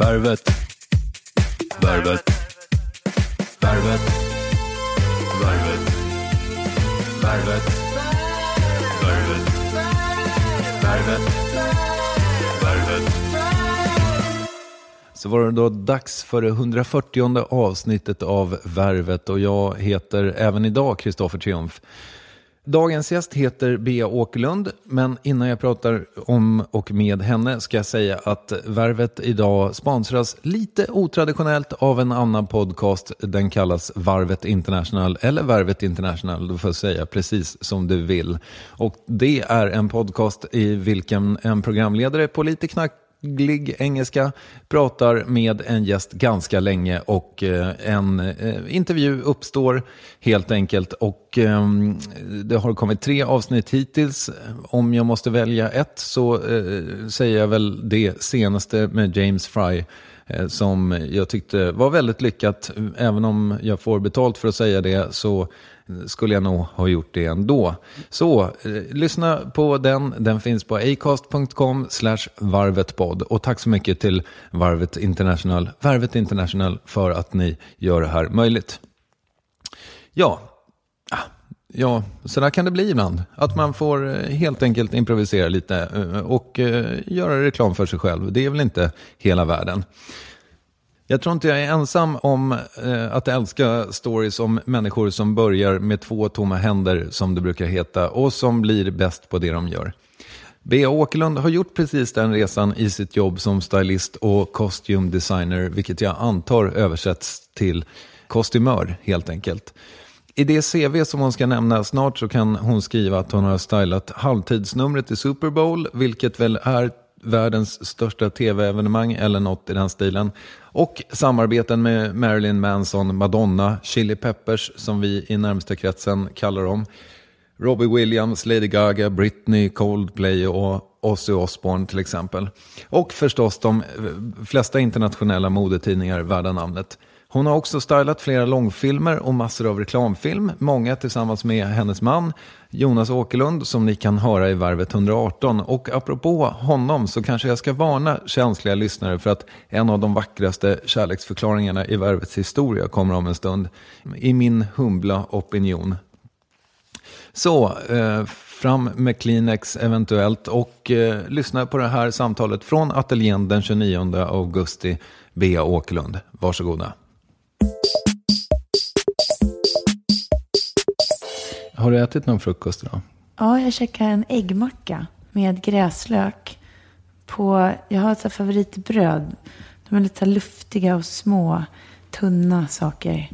Värvet. Värvet. Värvet. Värvet. Värvet. Värvet. Värvet. Värvet. Så var det då dags för det 140 avsnittet av Värvet och jag heter även idag Kristoffer Triumf. Dagens gäst heter Bea Åkerlund, men innan jag pratar om och med henne ska jag säga att Värvet idag sponsras lite otraditionellt av en annan podcast. Den kallas Varvet International, eller Värvet International, du får säga precis som du vill. Och det är en podcast i vilken en programledare på lite knack glig engelska, pratar med en gäst ganska länge och eh, en eh, intervju uppstår helt enkelt. Och eh, det har kommit tre avsnitt hittills. Om jag måste välja ett så säger jag väl det senaste med James Fry som jag tyckte var väldigt lyckat. Även om jag får betalt för att säga det så skulle jag nog ha gjort det ändå. Så eh, lyssna på den. Den finns på acast.com varvetpodd. Och tack så mycket till Varvet International, Varvet International för att ni gör det här möjligt. Ja, ah, ja, så där kan det bli ibland. Att man får eh, helt enkelt improvisera lite eh, och eh, göra reklam för sig själv. Det är väl inte hela världen. Jag tror inte jag är ensam om eh, att älska stories om människor som börjar med två tomma händer, som det brukar heta, och som blir bäst på det de gör. Bea Åkerlund har gjort precis den resan i sitt jobb som stylist och costume designer, vilket jag antar översätts till kostymör helt enkelt. I det CV som hon ska nämna snart så kan hon skriva att hon har stylat halvtidsnumret i Super Bowl, vilket väl är världens största tv-evenemang eller något i den stilen. Och samarbeten med Marilyn Manson, Madonna, Chili Peppers som vi i närmsta kretsen kallar dem. Robbie Williams, Lady Gaga, Britney, Coldplay och Ozzy Osbourne till exempel. Och förstås de flesta internationella modetidningar värda namnet. Hon har också stylat flera långfilmer och massor av reklamfilm. Många tillsammans med hennes man Jonas Åkerlund som ni kan höra i Varvet 118. Och apropå honom så kanske jag ska varna känsliga lyssnare för att en av de vackraste kärleksförklaringarna i Varvets historia kommer om en stund. I min humbla opinion. Så, eh, fram med Kleenex eventuellt och eh, lyssna på det här samtalet från ateljén den 29 augusti. Bea Åkerlund, varsågoda. Har du ätit någon frukost idag? Ja, jag käkade en äggmacka med gräslök. På, jag har ett favoritbröd. De är lite luftiga och små, tunna saker.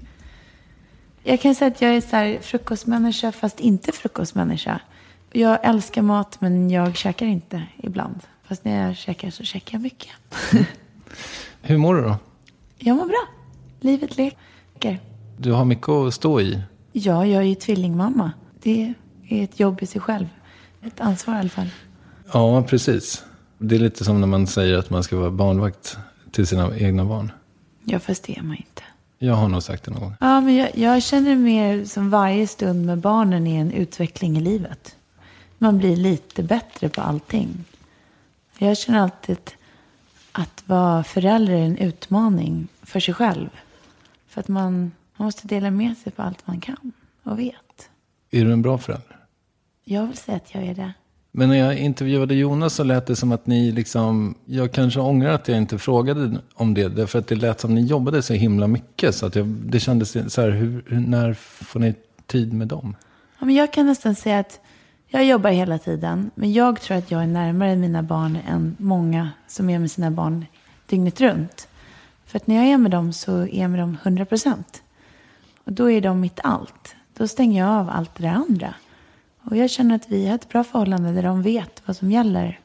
Jag kan säga att jag är så här frukostmänniska fast inte frukostmänniska. Jag älskar mat men jag käkar inte ibland. Fast när jag käkar så käkar jag mycket. Hur mår du då? Jag mår bra. Livet leker. Du har mycket att stå i. Ja, jag är ju tvillingmamma. Det är ett jobb i sig själv. Ett ansvar i alla fall. Ja, precis. Det är lite som när man säger att man ska vara barnvakt till sina egna barn. Ja, fast det är man inte. Jag har nog sagt det någon gång. Ja, men jag, jag känner mer som varje stund med barnen är en utveckling i livet. Man blir lite bättre på allting. Jag känner alltid att vara förälder är en utmaning för sig själv. För att man, man måste dela med sig på allt man kan och vet. Är du en bra förälder? Jag vill säga att jag är det. Men när jag intervjuade Jonas så lät det som att ni liksom, jag kanske ångrar att jag inte frågade om det. Därför att det lät som att ni jobbade så himla mycket. Så att jag, det kändes så här, hur, hur, när får ni tid med dem? Ja, men jag kan nästan säga att jag jobbar hela tiden. Men jag tror att jag är närmare mina barn än många som är med sina barn dygnet runt. För att när jag är med dem så är jag med dem 100 procent. Och då är de mitt allt. Då stänger jag av allt det andra. Och jag känner att vi har ett bra förhållande där de vet vad som gäller.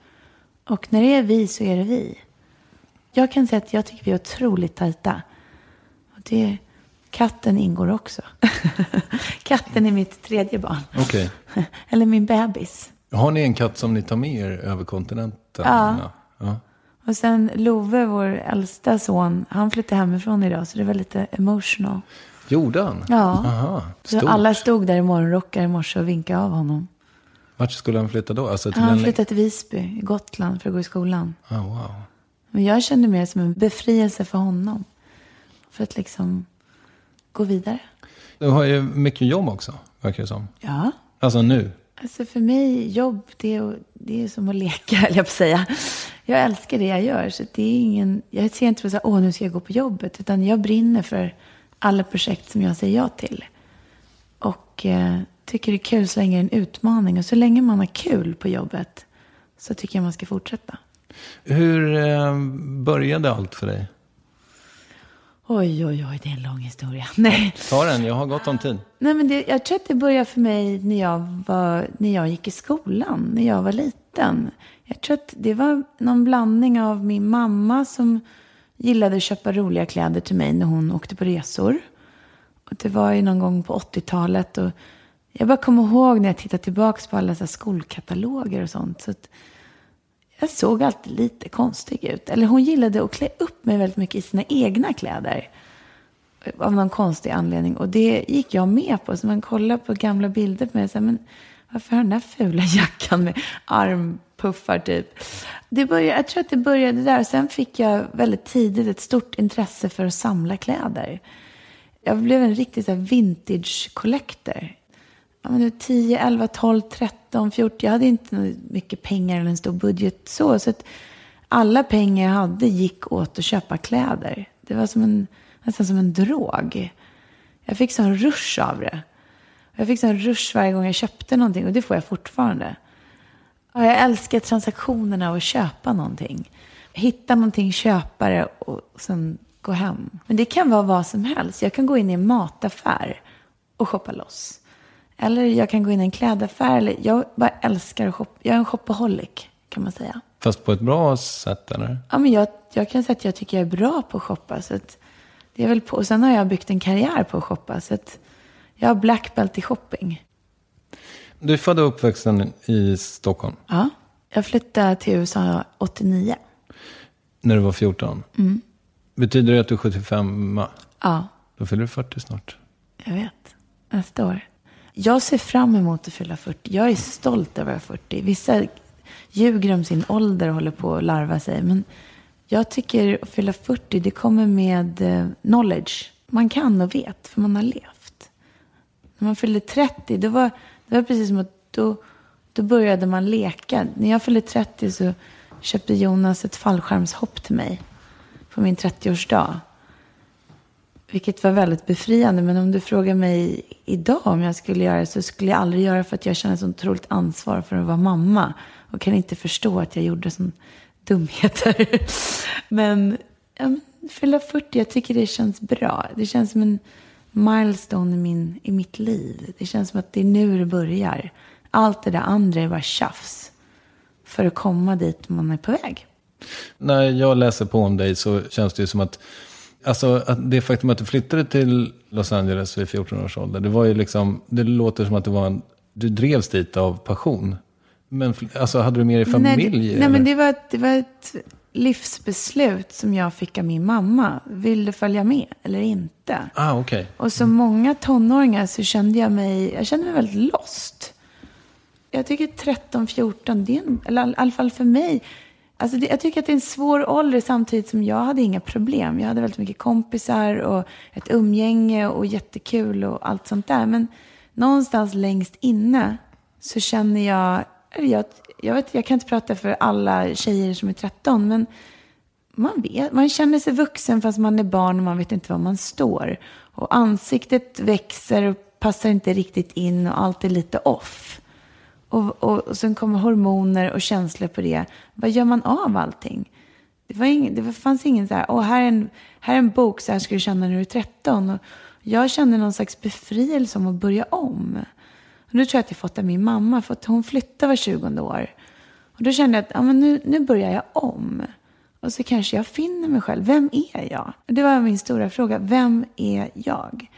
Och när det är vi så är det vi. Jag kan säga att jag tycker vi är otroligt tajta. Och det, katten ingår också. katten är mitt tredje barn. Okej. Eller min bebis. Har ni en katt som ni tar med er över kontinenten? Ja. ja. Och sen Love, vår äldsta son, han flyttade hemifrån idag. Så det var lite emotional. Gjorde han? Ja. Aha, stort. alla stod där i morgonrockar i morse och vinkade av honom. Vart skulle han flytta då? Alltså Han flyttade till Visby, i Gotland, för att gå i skolan. Ah, wow. Men jag kände mer som en befrielse för honom. För att liksom gå vidare. Du har ju mycket jobb också, verkar det som. Ja. Alltså nu. Alltså för mig, jobb, det är, det är som att leka, höll jag på att säga. Jag älskar det jag gör. Så det är ingen, jag ser inte på så här, åh nu ska jag gå på jobbet. Utan jag brinner för alla projekt som jag säger ja till. Och eh, tycker det är kul så länge det är en utmaning. Och så länge man har kul på jobbet så tycker jag man ska fortsätta. Hur eh, började allt för dig? Oj, oj, oj, det är en lång historia. Nej, Ta den, jag har gott om tid. Nej men det, jag tror att det började för mig när jag, var, när jag gick i skolan, när jag var liten. Jag tror att det var någon blandning av min mamma som gillade att köpa roliga kläder till mig när hon åkte på resor. Och det var ju någon gång på 80-talet. Och jag bara kommer ihåg när jag tittar tillbaka på alla så här skolkataloger och sånt. Så att jag såg alltid lite konstig ut. Eller hon gillade att klä upp mig väldigt mycket i sina egna kläder. Av någon konstig anledning. Och det gick jag med på. Så man kollar på gamla bilder på mig och här, men varför har den där fula jackan med arm puffar typ? Det började, jag tror att det började där. Sen fick jag väldigt tidigt ett stort intresse för att samla kläder. Jag blev en riktig så vintage collector. Ja, men 10, 11, 12, 13, 14. Jag hade inte mycket pengar eller en stor budget så. Så att alla pengar jag hade gick åt att köpa kläder. Det var som en, nästan som en drog. Jag fick sån rush av det. Jag fick sån rush varje gång jag köpte någonting och det får jag fortfarande. Ja, jag älskar transaktionerna och att köpa någonting. Hitta någonting, köpa det och sen gå hem. Men det kan vara vad som helst. Jag kan gå in i en mataffär och shoppa loss. Eller jag kan gå in i en klädaffär. Eller jag bara älskar att shoppa. Jag är en shopaholic. kan man säga. Fast på ett bra sätt eller? Ja, men jag, jag kan säga att jag tycker jag är bra på att shoppa. Så att det är väl på, och sen har jag byggt en karriär på att shoppa. Så att jag har black belt i shopping. Du är född och uppvuxen i Stockholm Ja. Jag flyttade till USA 89. när du var 14. Mm. Betyder det att du är 75? Ja, Då fyller du 40 snart. jag vet. Nästa år. Jag ser fram emot att fylla 40. Jag är stolt över att vara 40. Vissa ljuger om sin ålder och håller på att larva sig. Men jag tycker att fylla 40, det kommer med eh, knowledge. Man kan och vet, för man har levt. När man fyllde 30, då var, det var precis som att då, då började man leka. När jag fyllde 30 så köpte Jonas ett fallskärmshopp till mig på min 30-årsdag. Vilket var väldigt befriande. Men om du frågar mig idag om jag skulle göra det så skulle jag aldrig göra det för att jag känner så otroligt ansvar för att vara mamma. Och kan inte förstå att jag gjorde sån dumheter. men ja, men fylla 40, jag tycker det känns bra. Det känns som en milestone i, min, i mitt liv. Det känns som att det är nu det börjar. Allt det där andra är bara tjafs. För att komma dit man är på väg. När jag läser på om dig så känns det ju som att, alltså, att det faktum att du flyttade till Los Angeles vid 14 års ålder, det var ju liksom, det låter som att det var en, du drevs dit av passion. Men alltså, hade du med dig familj? Nej, nej men det var, det var ett livsbeslut som jag fick av min mamma. Vill du följa med eller inte? Ah, okej. Och som många tonåringar så kände jag mig, jag kände mig väldigt lost. Jag tycker 13, 14, det är en, eller i alla fall för mig. Alltså det, jag tycker att det är en svår ålder samtidigt som jag hade inga problem. Jag hade väldigt mycket kompisar och ett umgänge och jättekul och allt sånt där. Men någonstans längst inne så känner jag, eller jag, jag, vet, jag kan inte prata för alla tjejer som är 13, men man, vet, man känner sig vuxen fast man är barn och man vet inte var man står. Och ansiktet växer och passar inte riktigt in och allt är lite off. Och, och, och sen kommer hormoner och känslor på det. Vad gör man av allting? Det, var ing, det fanns ingen så här, åh här är, en, här är en bok, så här ska du känna när du är 13. Och jag kände någon slags befrielse om att börja om. Och nu tror jag att jag fått av min mamma, för att hon flyttade var 20 år. Och då kände jag att ja, men nu, nu börjar jag om. Och så kanske jag finner mig själv. Vem är jag? Det var min stora fråga. Vem är jag?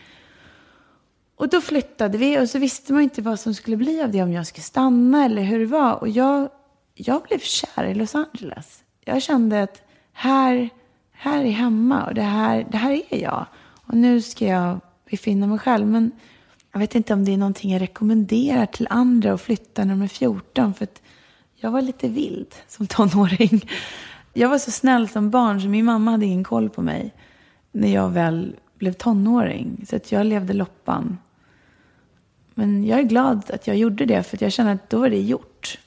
Och då flyttade vi och så visste man inte vad som skulle bli av det. Om jag skulle stanna eller hur det var. Och jag, jag blev kär i Los Angeles. Jag kände att här, här är hemma och det här, det här är jag. Och nu ska jag befinna mig själv. Men jag vet inte om det är någonting jag rekommenderar till andra att flytta när de är 14. För att jag var lite vild som tonåring. Jag var så snäll som barn så min mamma hade ingen koll på mig när jag väl blev tonåring. Så att jag levde loppan. Men jag är glad att jag gjorde det för jag känner att då var det gjort.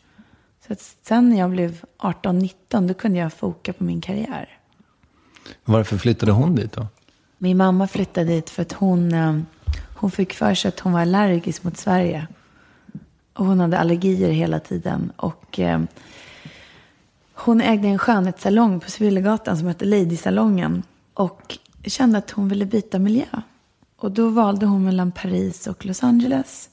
Så att sen när jag blev 18-19 då kunde jag foka på min karriär. Varför flyttade hon dit då? Min mamma flyttade dit för att hon, eh, hon fick för sig att hon var allergisk mot Sverige. Och hon hade allergier hela tiden. Och eh, hon ägde en skönhetssalong på Civilgatan som hette Lady-salongen. Och kände att hon ville byta miljö. Och då valde hon mellan Paris och Los Angeles.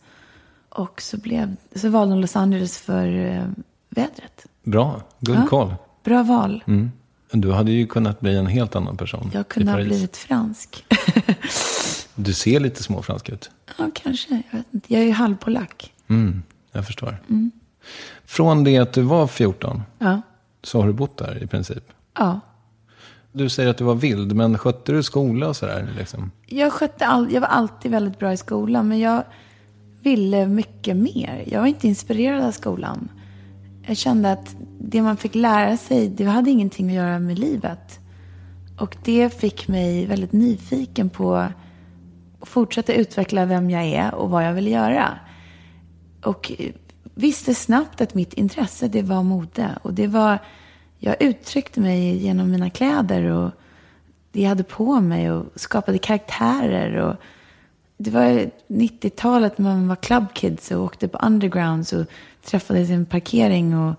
Och så, blev, så valde hon Los Angeles för eh, vädret. Bra, good Ja. call. Bra val. Mm. Du hade ju kunnat bli en helt annan person Jag kunde ha blivit fransk. Du ser lite småfransk ut. ja, kanske. Jag, vet inte. jag är ju halvpolack. Mm, jag förstår. Mm. Från det att du var 14 Ja. så har du bott där i princip. ja. Du säger att du var vild, men skötte du skola och sådär? Liksom? Jag, skötte all, jag var alltid väldigt bra i skolan, men jag ville mycket mer. Jag var inte inspirerad av skolan. Jag kände att det man fick lära sig, det hade ingenting att göra med livet. Och det fick mig väldigt nyfiken på fortsätta utveckla vem jag är och vad jag vill göra. Och visste snabbt att mitt intresse, det var mode. Och det var, jag uttryckte mig genom mina kläder och det jag hade på mig och skapade karaktärer. Och det var 90-talet när man var clubkids och åkte på undergrounds och träffades i en parkering och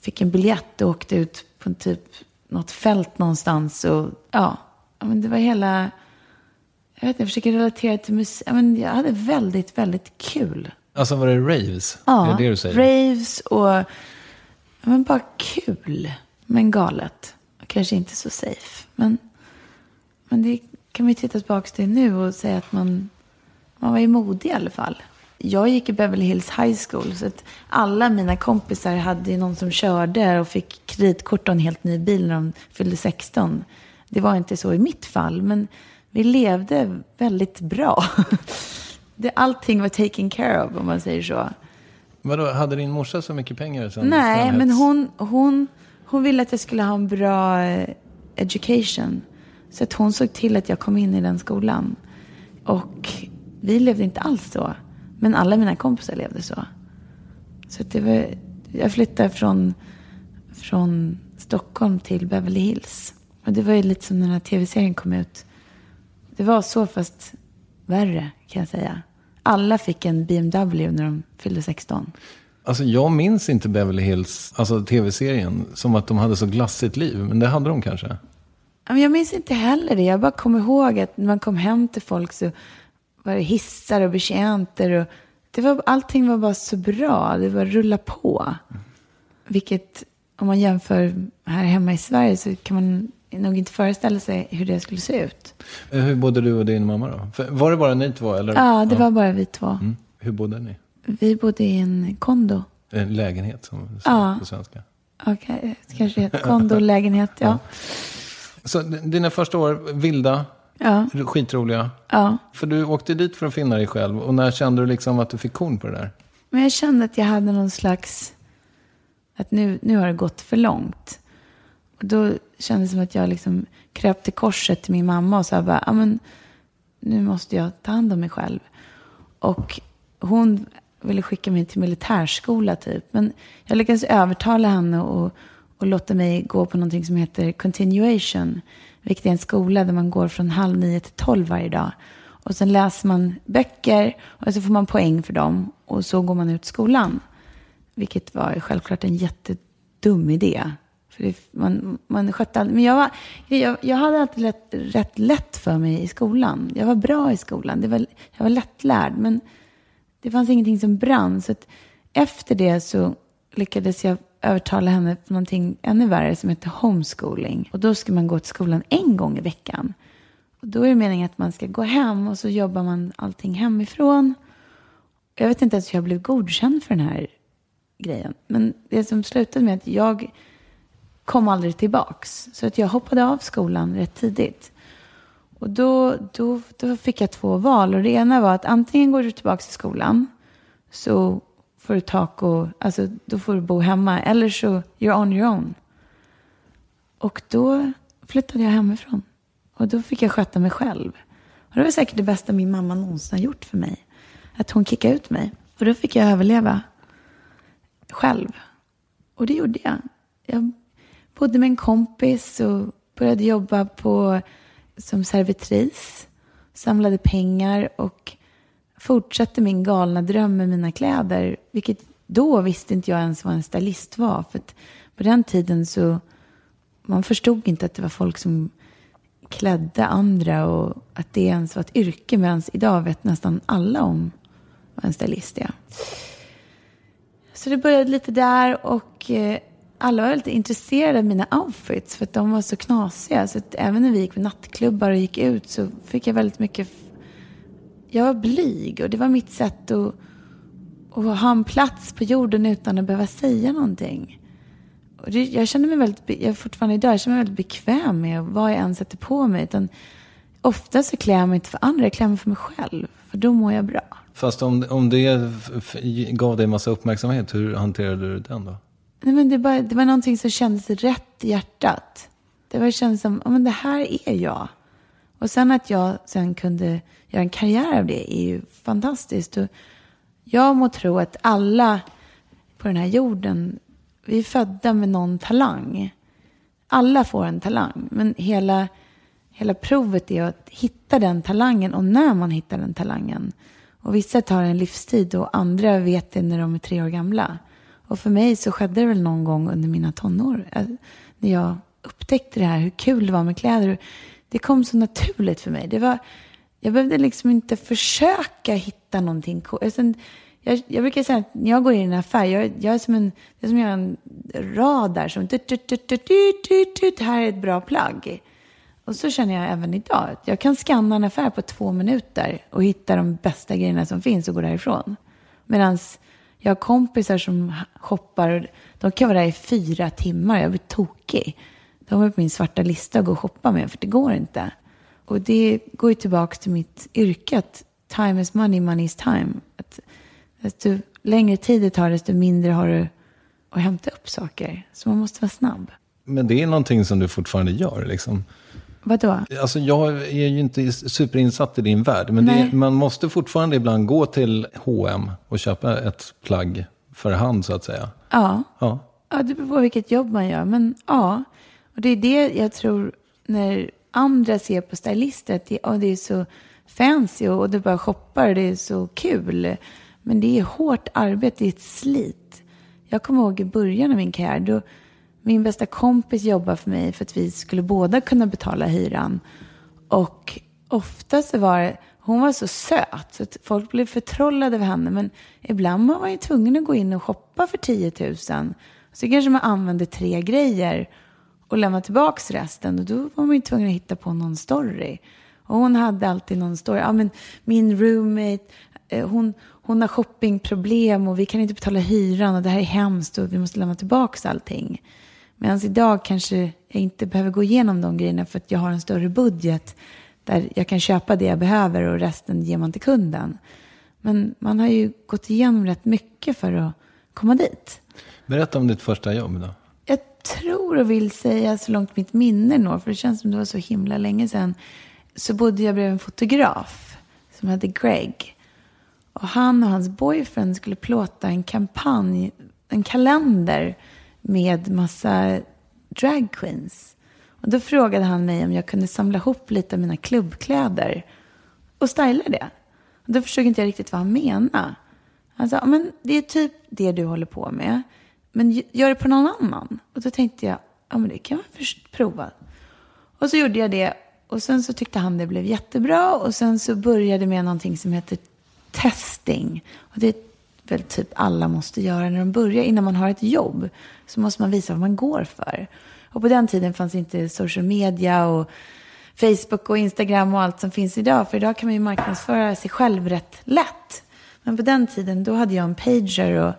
fick en biljett och åkte ut på en typ något fält någonstans. Och ja, ja, men det var hela... Jag vet inte, jag försöker relatera till musik. Men jag hade väldigt, väldigt kul. Alltså var det raves? Ja, är det det du säger? raves och Men bara kul, men galet. Kanske inte så safe. Men, men det kan ju titta tillbaka till nu och säga att man, man var ju modig i alla fall. Jag gick i Beverly Hills High School. Så att alla mina kompisar hade ju någon som körde och fick kreditkort och en helt ny bil när de fyllde 16. Det var inte så i mitt fall, men vi levde väldigt bra. Det, allting var taken care of, om man säger så. Vadå, hade din morsa så mycket pengar? Sen Nej, sen men hon, hon, hon ville att jag skulle ha en bra eh, education. Så att hon såg till att jag kom in i den skolan. Och vi levde inte alls så. Men alla mina kompisar levde så. Så det var, jag flyttade från, från Stockholm till Beverly Hills. Och det var ju lite som när den här tv-serien kom ut. Det var så fast värre kan jag säga. Alla fick en BMW när de fyllde 16. Alltså jag minns inte Beverly Hills, alltså tv-serien, som att de hade så glassigt liv. Men det hade de kanske. Jag minns inte heller det. Jag bara kommer ihåg att när man kom hem till folk så var det hissar och betjänter. Och det var, allting var bara så bra. Det var rulla på. Vilket, om man jämför här hemma i Sverige så kan man nog inte föreställa sig hur det skulle se ut. Eh, Hur bodde du och din mamma då? För, var det bara ni två? Eller? Ja, det var bara vi två. Mm. Hur bodde ni? Vi bodde i en kondo. En lägenhet som Ja. på svenska. Okej, kanske heter kondo, lägenhet. Ja. Så dina första år, vilda, Ja. skitroliga. ja. För du åkte dit för att finna dig själv. Och när kände du liksom att du fick korn på det där? Men jag kände att jag hade någon slags... Att nu, nu har det gått för långt. Då kändes det som att jag liksom kröp till korset till min mamma och sa bara, "Ja, men nu måste jag ta hand om mig själv. Och hon ville skicka mig till militärskola typ. Men jag lyckades övertala henne och, och låta mig gå på någonting som heter continuation. Vilket är en skola där man går från halv nio till tolv varje dag. Och sen läser man böcker och så får man poäng för dem. Och så går man ut skolan. Vilket var självklart en jättedum idé. För det, man, man skötte all, Men jag, var, jag, jag hade alltid lätt, rätt lätt för mig i skolan. Jag var bra i skolan. Det var, jag var lättlärd. Men det fanns ingenting som brann. Så att efter det så lyckades jag övertala henne på någonting ännu värre som heter homeschooling. Och då ska man gå till skolan en gång i veckan. Och då är det meningen att man ska gå hem och så jobbar man allting hemifrån. Jag vet inte ens hur jag blev godkänd för den här grejen. Men det som slutade med att jag kom aldrig tillbaks. Så att jag hoppade av skolan rätt tidigt. Och då, då, då fick jag två val. Och det ena var att antingen går du tillbaka till skolan. Så får du tak och, alltså då får du bo hemma. Eller så, you're on your own. Och då flyttade jag hemifrån. Och då fick jag sköta mig själv. Och det var säkert det bästa min mamma någonsin har gjort för mig. Att hon kickade ut mig. Och då fick jag överleva själv. Och det gjorde jag. Jag bodde med en kompis och började jobba på, som servitris. Samlade pengar och fortsatte min galna dröm med mina kläder. Vilket då visste inte jag ens vad en stylist var. För att på den tiden så man förstod inte att det var folk som klädde andra och att det ens var ett yrke. Medan idag vet nästan alla om vad en stylist är. Så det började lite där och eh, alla var väldigt intresserade av mina outfits för att de var så knasiga. Så att även när vi gick på nattklubbar och gick ut så fick jag väldigt mycket... Jag var blyg och det var mitt sätt att, att ha en plats på jorden utan att behöva säga någonting. Och det, jag känner mig väldigt, jag fortfarande idag, jag känner mig väldigt bekväm med vad jag än sätter på mig. Utan ofta så klär jag mig inte för andra, jag klär mig för mig själv. För då mår jag bra. Fast om, om det gav dig massa uppmärksamhet, hur hanterade du den då? Nej, men det, bara, det var någonting som kändes rätt i hjärtat. Det var kändes som, ja men det här är jag. Och sen att jag sen kunde göra en karriär av det är ju fantastiskt. Och jag må tro att alla på den här jorden, vi är födda med någon talang. Alla får en talang, men hela, hela provet är att hitta den talangen och när man hittar den talangen. Och vissa tar en livstid och andra vet det när de är tre år gamla. Och för mig så skedde det väl någon gång under mina tonår. Äh, när jag upptäckte det här, hur kul det var med kläder. Det kom så naturligt för mig. Det var, jag behövde liksom inte försöka hitta någonting coolt. Alltså, jag, jag brukar säga att när jag går in i en affär, jag, jag är som en, det är som en radar som tut, tut, tut, tut, tut, tut, här är ett bra plagg. Och så känner jag även idag. att Jag kan scanna en affär på två minuter och hitta de bästa grejerna som finns och gå därifrån. Medan jag har kompisar som shoppar och de kan vara där i fyra timmar. Jag blir tokig. De är på min svarta lista att gå och shoppa med, för det går inte. Och det går ju tillbaka till mitt yrke, att time is money, money is time. Att desto längre tid det tar, desto mindre har du att hämta upp saker. Så man måste vara snabb. Men det är någonting som du fortfarande gör liksom. Vadå? Alltså jag är ju inte superinsatt i din värld. Men det, man måste fortfarande ibland gå till H&M och köpa ett plagg för hand så att säga. Ja. Ja. Ja, det beror på vilket jobb man gör. Men ja, och det är det jag tror när andra ser på stylister, att det, oh, det är så fancy och, och du bara shoppar och det är så kul. Men det är hårt arbete, det är ett slit. Jag kommer ihåg i början av min karriär, då min bästa kompis jobbade för mig för att vi skulle båda kunna betala hyran. Och ofta så var det, hon var så söt så att folk blev förtrollade av henne. Men ibland var man ju tvungen att gå in och shoppa för 10 000. Så kanske man använde tre grejer och lämnade tillbaka resten. Och då var man ju tvungen att hitta på någon story. Och hon hade alltid någon story. Ja, men min roommate, eh, hon, hon har shoppingproblem och vi kan inte betala hyran och det här är hemskt och vi måste lämna tillbaka allting. Medan idag kanske jag inte behöver gå igenom de grejerna för att jag har en större budget där jag kan köpa det jag behöver och resten ger man till kunden. Men man har ju gått igenom rätt mycket för att komma dit. Berätta om ditt första jobb då. Jag tror och vill säga så långt mitt minne når, för det känns som det var så himla länge sedan, så bodde jag bredvid en fotograf som hette Greg. Och han och hans boyfriend skulle plåta en kampanj, en kalender med massa drag queens. Och då frågade han mig om jag kunde samla ihop lite av mina klubbkläder och styla det. Och då förstod inte jag riktigt vad han menade. Han sa, men det är typ det du håller på med. Men gör det på någon annan. Och då tänkte jag, ja men det kan man först prova. Och så gjorde jag det. Och sen så tyckte han det blev jättebra. Och sen så började med någonting som heter testing. Och det är väl typ alla måste göra när de börjar. Innan man har ett jobb så måste man visa vad man går för. Och på den tiden fanns inte social media och Facebook och Instagram och allt som finns idag. För idag kan man ju marknadsföra sig själv rätt lätt. Men på den tiden då hade jag en pager och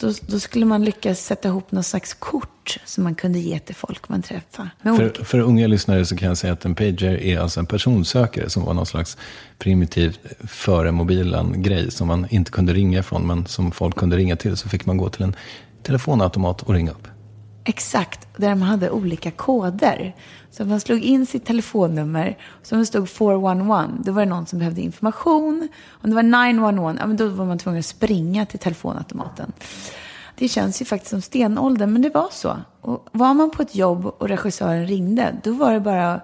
då, då skulle man lyckas sätta ihop någon slags kort som man kunde ge till folk man träffade. För, för unga lyssnare så kan jag säga att en pager är alltså en personsökare som var någon slags primitiv före mobilen-grej som man inte kunde ringa ifrån men som folk kunde ringa till. Så fick man gå till en telefonautomat och ringa upp. Exakt, där de hade olika koder. Så man slog in sitt telefonnummer, som det stod 411, då var det någon som behövde information. Om det var 911, ja, men då var man tvungen att springa till telefonautomaten. Det känns ju faktiskt som stenåldern, men det var så. Och var man på ett jobb och regissören ringde, då var det bara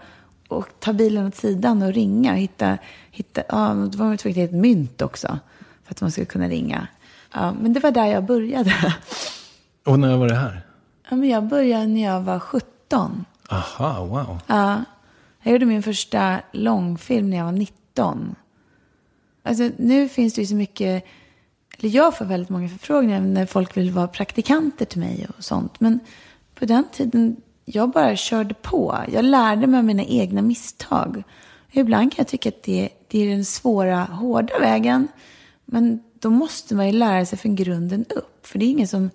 att ta bilen åt sidan och ringa. Hitta, hitta, ja, då var man tvungen att hitta ett mynt också, för att man skulle kunna ringa. Ja, men det var där jag började. Och när var det här? Ja, men jag började när jag var 17. Aha, wow. Ja, jag gjorde min första långfilm när jag var 19. Alltså, nu finns det ju så mycket, eller jag får väldigt många förfrågningar när folk vill vara praktikanter till mig och sånt. Men på den tiden, jag bara körde på. Jag lärde mig av mina egna misstag. Ibland kan jag tycka att det, det är den svåra, hårda vägen. Men då måste man ju lära sig från grunden upp. För det är ingen som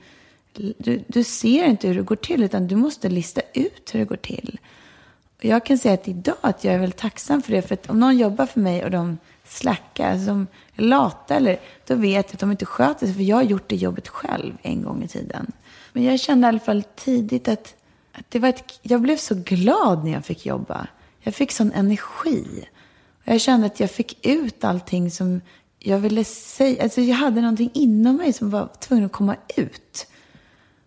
du, du ser inte hur det går till, utan du måste lista ut hur det går till. Och jag kan säga att idag att jag är väldigt tacksam för det. För att om någon jobbar för mig och de slackar, alltså de är lata, eller, då vet jag att de inte sköter sig. För jag har gjort det jobbet själv en gång i tiden. Men jag kände i alla fall tidigt att, att det var ett, jag blev så glad när jag fick jobba. Jag fick sån energi. Och jag kände att jag fick ut allting som jag ville säga. Alltså jag hade någonting inom mig som var tvungen att komma ut.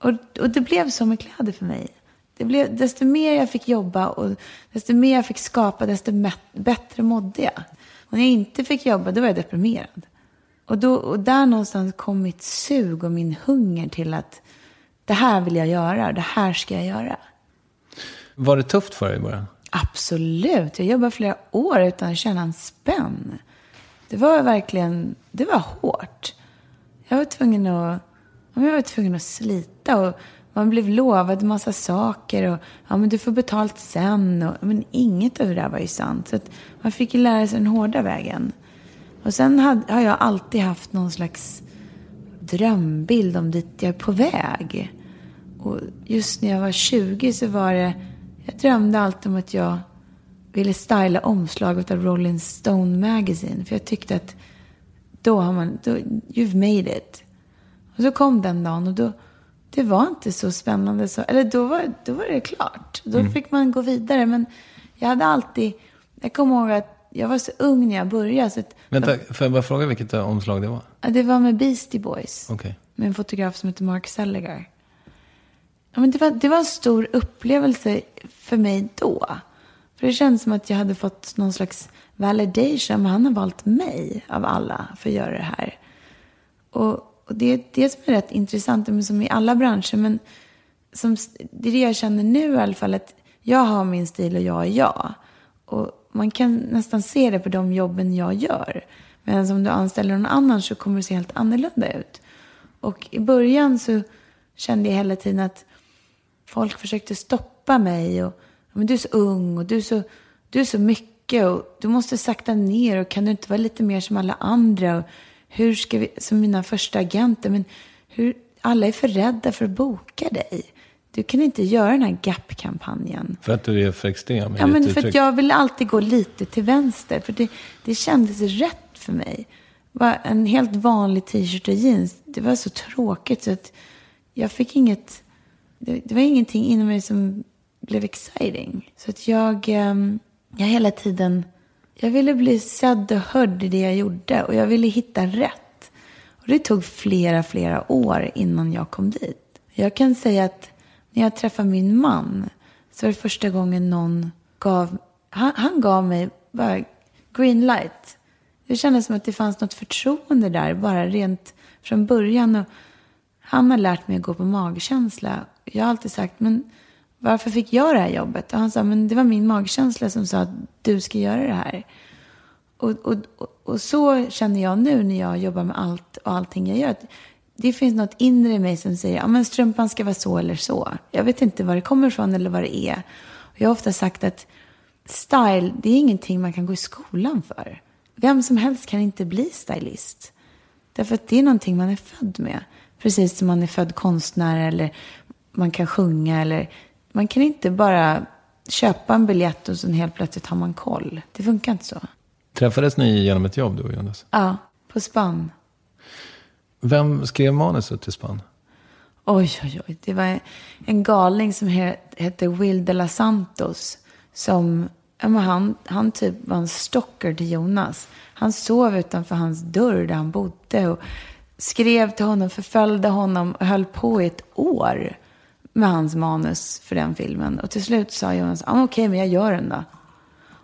Och, och det blev så med kläder för mig. Det blev, desto mer jag fick jobba och desto mer jag fick skapa, desto bättre mådde jag. Och när jag inte fick jobba, då var jag deprimerad. Och, då, och där någonstans kom mitt sug och min hunger till att det här vill jag göra det här ska jag göra. Var det tufft för dig i början? Absolut. Jag jobbade flera år utan att känna en spänn. Det var verkligen, det var hårt. Jag var tvungen att, jag var tvungen att slita och man blev lovad en massa saker och ja, men du får betalt sen. Och, men inget av det där var ju sant. Så att man fick ju lära sig den hårda vägen. Och sen had, har jag alltid haft någon slags drömbild om dit jag är på väg. Och just när jag var 20 så var det, jag drömde alltid om att jag ville styla omslaget av Rolling Stone Magazine. För jag tyckte att då har man, då, you've made it. Och så kom den dagen och då, det var inte så spännande. Så, eller då var, då var det klart. Då mm. fick man gå vidare. Men jag hade alltid, jag kommer ihåg att jag var så ung när jag började. Så att, Vänta, får jag bara fråga vilket omslag det var? Det var med Beastie Boys. Okay. Med en fotograf som heter Mark Seliger. Ja, men det, var, det var en stor upplevelse för mig då. För det kändes som att jag hade fått någon slags validation. Han har valt mig av alla för att göra det här. Och och det är det som är rätt intressant, som i alla branscher. Men som, det är det jag känner nu i alla fall. Att jag har min stil och jag är jag. Och man kan nästan se det på de jobben jag gör. Men om du anställer någon annan så kommer det se helt annorlunda ut. Och i början så kände jag hela tiden att folk försökte stoppa mig. Och, men du är så ung och du är så, du är så mycket och du måste sakta ner och kan du inte vara lite mer som alla andra? Och hur ska vi, som mina första agenter, men hur, alla är för rädda för att boka dig. Du kan inte göra den här GAP-kampanjen. För att du är för extrem? Ja, men för att jag vill alltid gå lite till vänster. För det, det kändes rätt för mig. Var en helt vanlig t-shirt och jeans, det var så tråkigt så att jag fick inget, det, det var ingenting inom mig som blev exciting. Så att jag, ehm, jag hela tiden jag ville bli sedd och hörd i det jag gjorde och jag ville hitta rätt. Och det tog flera, flera år innan jag kom dit. Jag kan säga att när jag träffade min man så var det första gången någon gav, han, han gav mig bara green light. Det kändes som att det fanns något förtroende där, bara rent från början. Och han har lärt mig att gå på magkänsla. Jag har alltid sagt, men varför fick jag det här jobbet? Och han sa, men det var min magkänsla som sa att du ska göra det här. Och, och, och, så känner jag nu när jag jobbar med allt och allting jag gör. Det finns något inre i mig som säger, ja men strumpan ska vara så eller så. Jag vet inte var det kommer ifrån eller vad det är. Och jag har ofta sagt att style, det är ingenting man kan gå i skolan för. Vem som helst kan inte bli stylist. Därför att det är någonting man är född med. Precis som man är född konstnär eller man kan sjunga eller man kan inte bara köpa en biljett och sen helt plötsligt har man koll. Det funkar inte så. Träffades ni genom ett jobb du och Jonas? Ja, på Spann. Vem skrev manuset till Spann? Oj, oj, oj. Det var en galning som hette Will de la Santos. Som, ja, men han, han typ var en stalker till Jonas. Han sov utanför hans dörr där han bodde. Och skrev till honom, förföljde honom och höll på i ett år med hans manus för den filmen. Och till slut sa Jonas, ah, okej, okay, men jag gör den då.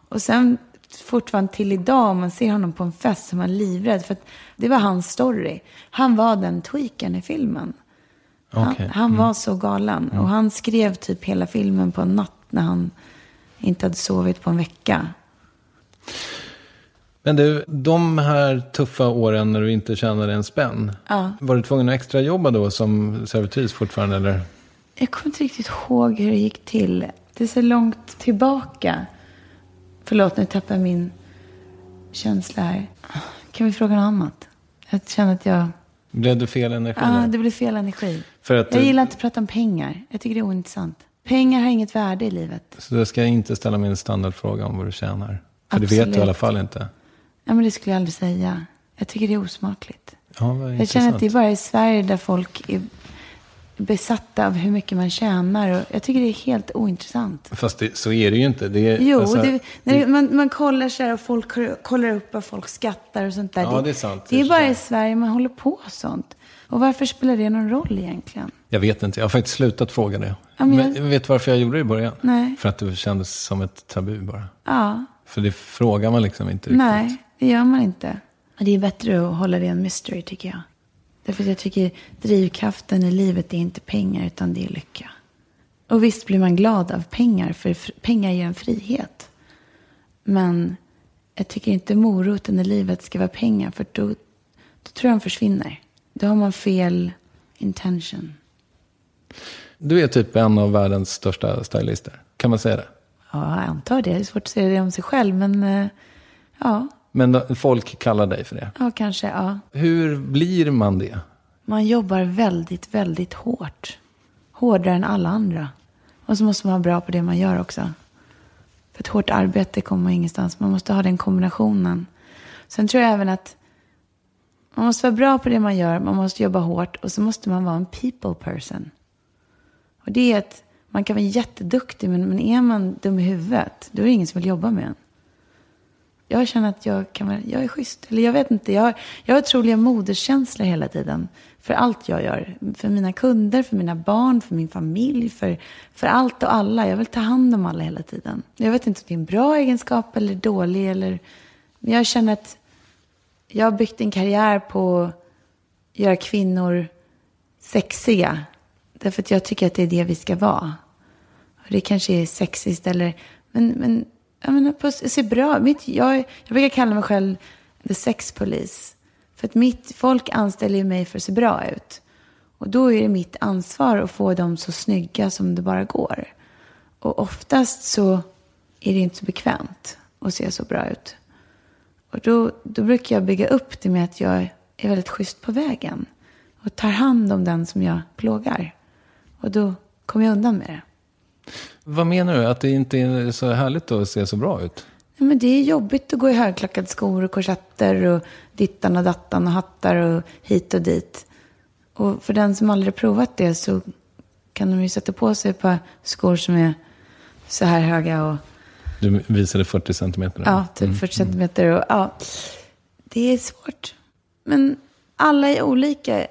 Och sen fortfarande till idag, om man ser honom på en fest, så är man livrädd. För det var hans story. Han var den tweaken i filmen. Han, okay. han mm. var så galen. Mm. Och han skrev typ hela filmen på en natt när han inte hade sovit på en vecka. Men du, de här tuffa åren när du inte tjänade en spänn. Ja. Var du tvungen att extra jobba då som servitris fortfarande? Eller? Jag kommer inte riktigt ihåg hur det gick till. Det är så långt tillbaka. Förlåt, nu tappar jag min känsla här. Kan vi fråga något annat? Jag känner att jag... Blev det fel energi? Ja, det blev fel energi. För att jag du... gillar inte att prata om pengar. Jag tycker det är ointressant. Pengar har inget värde i livet. Så du ska inte ställa min standardfråga om vad du tjänar? För Absolut. det vet du i alla fall inte. Ja, men det skulle jag aldrig säga. Jag tycker det är osmakligt. Ja, jag känner att det är bara i Sverige där folk är besatta av hur mycket man tjänar. Och jag tycker det är helt ointressant. Fast det, så är det ju inte. Det är, jo, alltså, det, det, man, man kollar så här och folk kollar upp vad folk skattar och sånt där. Ja, det är sant. Det är bara i Sverige man håller på sånt. Och varför spelar det någon roll egentligen? Jag vet inte. Jag har faktiskt slutat fråga det. Ja, men jag... men vet du varför jag gjorde det i början? Nej. För att det kändes som ett tabu bara. Ja. För det frågar man liksom inte riktigt. Nej, det gör man inte. Det är bättre att hålla det en mystery tycker jag. Därför att jag tycker drivkraften i livet är inte pengar utan det är lycka. Och visst blir man glad av pengar för pengar ger en frihet. Men jag tycker inte moroten i livet ska vara pengar för då, då tror jag de försvinner. då har man fel intention. Du är typ en av världens största stylister. Kan man säga det? Ja, jag antar det. Det är svårt att säga det om sig själv, men eh, ja, Men folk kallar dig för det. ja kanske, ja. Hur blir man det? Man jobbar väldigt, väldigt hårt. Hårdare än alla andra. Och så måste man vara bra på det man gör också. För ett hårt arbete kommer man ingenstans. Man måste ha den kombinationen. Sen tror jag även att man måste vara bra på det man gör. Man måste jobba hårt. Och så måste man vara en people person. Och det är att man kan vara jätteduktig. Men, men är man dum i huvudet. Då är det ingen som vill jobba med en. Jag känner att jag kan vara, jag är schysst. Eller jag vet inte, jag, jag har otroliga moderskänslor hela tiden. För allt jag gör. För mina kunder, för mina barn, för min familj, för, för allt och alla. Jag vill ta hand om alla hela tiden. Jag vet inte om det är en bra egenskap eller dålig. Eller, men jag känner att jag har byggt en karriär på att göra kvinnor sexiga. Därför att jag tycker att det är det vi ska vara. Och det kanske är sexigt eller... Men, men jag menar, på, ser bra. Mitt, jag, jag brukar kalla mig själv the sex police. För att mitt folk anställer ju mig för att se bra ut. Och då är det mitt ansvar att få dem så snygga som det bara går. Och oftast så är det inte så bekvämt att se så bra ut. Och då, då brukar jag bygga upp det med att jag är väldigt schysst på vägen. Och tar hand om den som jag plågar. Och då kommer jag undan med det. Vad menar du? Att det inte är så härligt att se så bra ut? Ja, men det är jobbigt att gå i högklackade skor och korsetter och dittan och dattan och hattar och hit och dit. Och för den som aldrig provat det så kan de ju sätta på sig ett par skor som är så här höga och Du visade 40 centimeter. ja, typ 40 centimeter. Och, ja, det är svårt. Men alla är olika.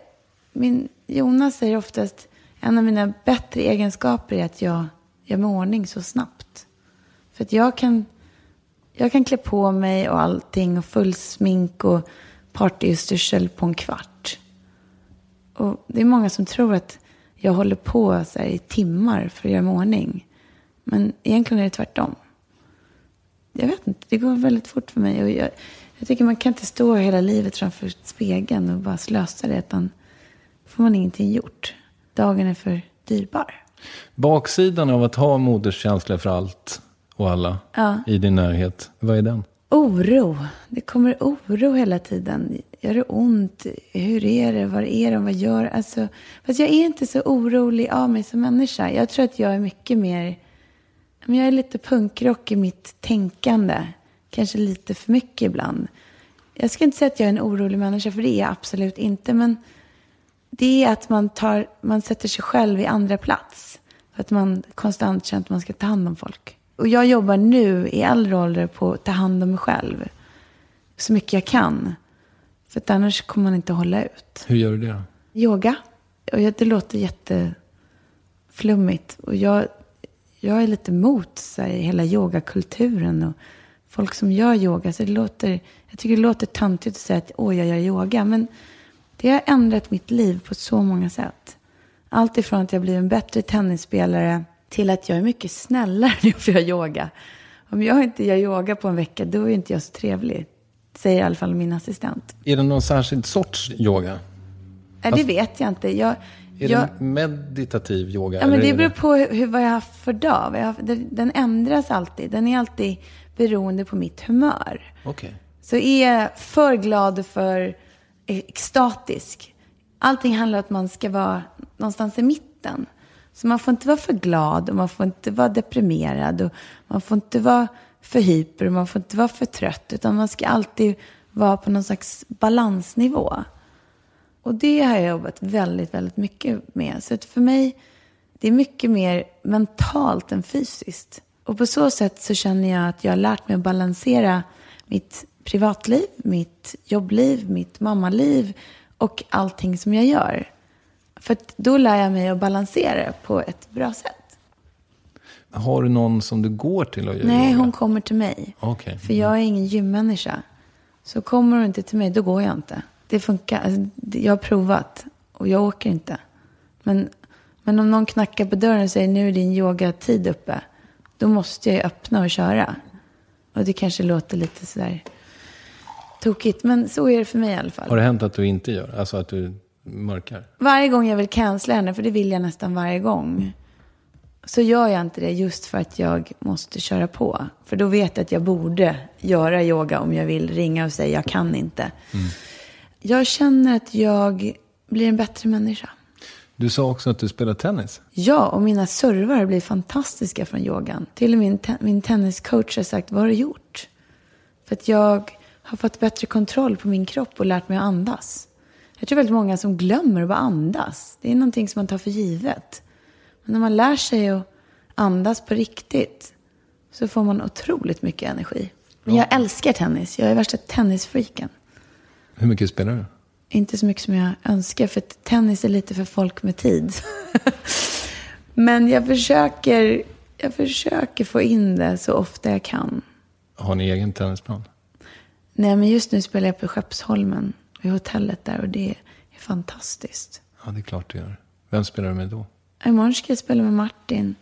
Min, Jonas säger oftast en av mina bättre egenskaper är att jag gör mig ordning så snabbt. För att jag kan, jag kan klä på mig och allting och full smink och partystyrsel på en kvart. Och det är många som tror att jag håller på så här, i timmar för att göra mig ordning. Men egentligen är det tvärtom. Jag vet inte, det går väldigt fort för mig. Och jag, jag tycker man kan inte stå hela livet framför spegeln och bara slösa det. Utan får man ingenting gjort. Dagen är för dyrbar. Baksidan av att ha moderskänsla för allt och alla i din närhet, vad är den? Oro. Det kommer oro hela tiden. Gör det ont? Hur är det? Var är de? Vad gör alltså, Fast jag är inte så orolig av mig som människa. Jag tror att jag är mycket mer... Men jag är lite punkrock i mitt tänkande. Kanske lite för mycket ibland. Jag ska inte säga att jag är en orolig människa, för det är jag absolut inte. Men det är att man, tar, man sätter sig själv i andra plats. För att man konstant känner att man ska ta hand om folk. Och jag jobbar nu i äldre ålder på att ta hand om mig själv. Så mycket jag kan. För att annars kommer man inte hålla ut. Hur gör du det? Yoga. Och det låter jätteflummigt. Och jag, jag är lite emot så här, hela yogakulturen. Och folk som gör yoga. Så det låter, jag tycker det låter töntigt att säga att åh, jag gör yoga. Men det har ändrat mitt liv på så många sätt. Allt ifrån att jag blir en bättre tennisspelare till att jag är mycket snällare när jag gör yoga. Om jag inte gör yoga på en vecka, då är inte jag så trevlig. Säger i alla fall min assistent. Är det någon särskild sorts yoga? Nej, det vet jag inte. Jag, Är jag, det meditativ yoga? Ja, men det beror på hur, vad jag har haft för dag. Jag har, den, ändras alltid. Den är alltid beroende på mitt humör. Okej. Så är jag för glad och för extatisk. Allting handlar om att man ska vara någonstans i mitten. Så man får inte vara för glad och man får inte vara deprimerad. Och man får inte vara för hyper och man får inte vara för trött. Utan man ska alltid vara på någon slags balansnivå. Och det har jag jobbat väldigt, väldigt mycket med. Så att för mig, det är mycket mer mentalt än fysiskt. Och på så sätt så känner jag att jag har lärt mig att balansera mitt privatliv, mitt jobbliv, mitt mammaliv och allting som jag gör. För då lär jag mig att balansera på ett bra sätt. Har du någon som du går till och gör Nej, yoga? hon kommer till mig. Okej. För jag är ingen gymmänniska. Så kommer hon inte till mig, då går jag inte. Det funkar. Alltså, jag har provat och jag åker inte. Men, men om någon knackar på dörren och säger nu är din yogatid uppe. Då måste jag öppna och köra. Och det kanske låter lite sådär tokigt. Men så är det för mig i alla fall. Har det hänt att du inte gör? Alltså att du mörkar? Varje gång jag vill cancella henne, för det vill jag nästan varje gång, så gör jag inte det just för att jag måste köra på. För då vet jag att jag borde göra yoga om jag vill ringa och säga jag kan inte. Mm. Jag känner att jag blir en bättre människa. Du sa också att du spelar tennis. Ja, och mina servar blir fantastiska från yogan. Till och med min, te min tenniscoach har sagt, vad har du gjort? För att jag har fått bättre kontroll på min kropp och lärt mig att andas. Jag tror väldigt många som glömmer att bara andas. Det är någonting som man tar för givet. Men när man lär sig att andas på riktigt så får man otroligt mycket energi. Men jag älskar tennis. Jag är värsta tennisfreaken. Hur mycket spelar du? Inte så mycket som jag önskar, för tennis är lite för folk med tid. Men jag försöker, jag försöker få in det så ofta jag kan. Har ni egen tennisplan? Nej, men just nu spelar jag på Skeppsholmen, vid hotellet där, och det är fantastiskt. Ja, det är klart det gör. Vem spelar du med då? Imorgon ska jag spela med Martin,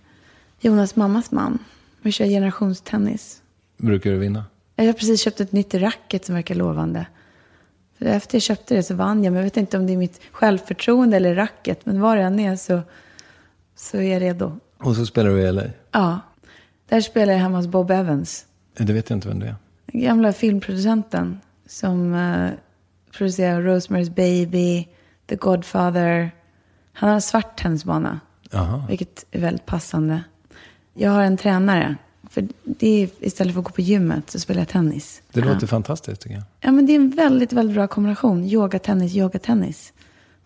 Jonas mammas man. Vi kör generationstennis. Brukar du vinna? Jag har precis köpt ett nytt racket som verkar lovande. För efter jag köpte det så vann jag. Men jag vet inte om det är mitt självförtroende eller racket. Men vad det än är så, så är jag redo. Och så spelar du i LA? Ja. Där spelar jag hemma hos Bob Evans. Det vet jag inte vem det är. Den gamla filmproducenten som uh, producerar Rosemary's Baby, The Godfather. Han har en svart tennisbana. Aha. Vilket är väldigt passande. Jag har en tränare för det är, istället för att gå på gymmet så spelar jag tennis. Det låter ja. fantastiskt tycker jag. Ja, men det är en väldigt, väldigt bra kombination. Yoga, tennis, yoga, tennis.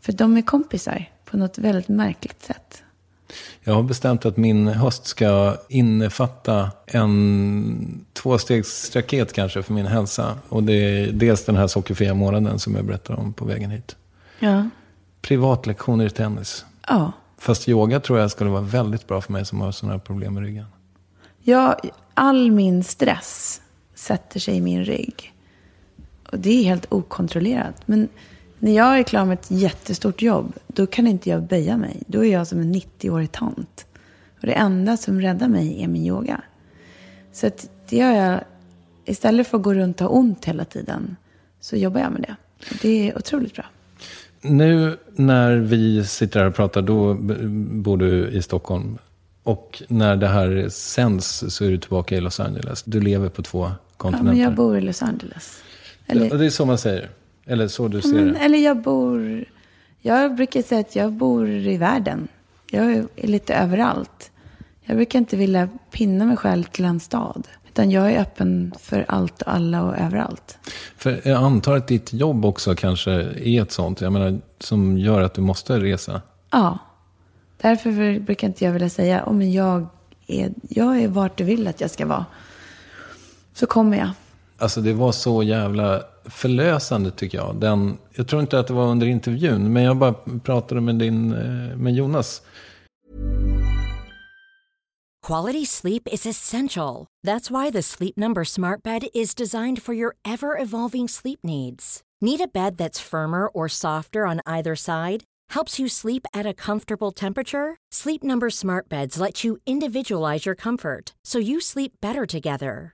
För de är kompisar på något väldigt märkligt sätt. Jag har bestämt att min höst ska innefatta en tvåstegsraket kanske för min hälsa. Och det är dels den här sockerfria månaden som jag berättade om på vägen hit. Ja. Privatlektioner i tennis. Ja. Fast yoga tror jag skulle vara väldigt bra för mig som har sådana här problem med ryggen. Jag, all min stress sätter sig i min rygg. Och det är helt okontrollerat. Men när jag är klar med ett jättestort jobb, då kan inte jag böja mig. Då är jag som en 90-årig tant. Och det enda som räddar mig är min yoga. Så att det gör jag, istället för att gå runt och ha ont hela tiden, så jobbar jag med det. Och det är otroligt bra. Nu när vi sitter här och pratar, då bor du i Stockholm. Och när det här sänds så är du tillbaka i Los Angeles. Du lever på två kontinenter. Ja, men jag bor i Los Angeles. Eller, ja, det är så man säger. Eller så du ser men, det. Eller jag bor... Jag brukar säga att jag bor i världen. Jag är lite överallt. Jag brukar inte vilja pinna mig själv till en stad. Utan jag är öppen för allt och alla och överallt. För jag antar att ditt jobb också kanske är ett sånt. Jag menar, som gör att du måste resa. Ja. Därför brukar inte jag vilja säga, oh, men jag, är, jag är vart du vill att jag ska vara. Så kommer jag. Alltså det var så jävla förlösande tycker jag. Den, jag tror inte att det var under intervjun, men jag bara pratade med, din, eh, med Jonas. Quality sleep is essential. That's why the Sleep Number smart bed is designed for your ever evolving sleep needs. Need a bed that's firmer or softer on either side? helps you sleep at a comfortable temperature? Sleep Number smart beds let you individualize your comfort so you sleep better together.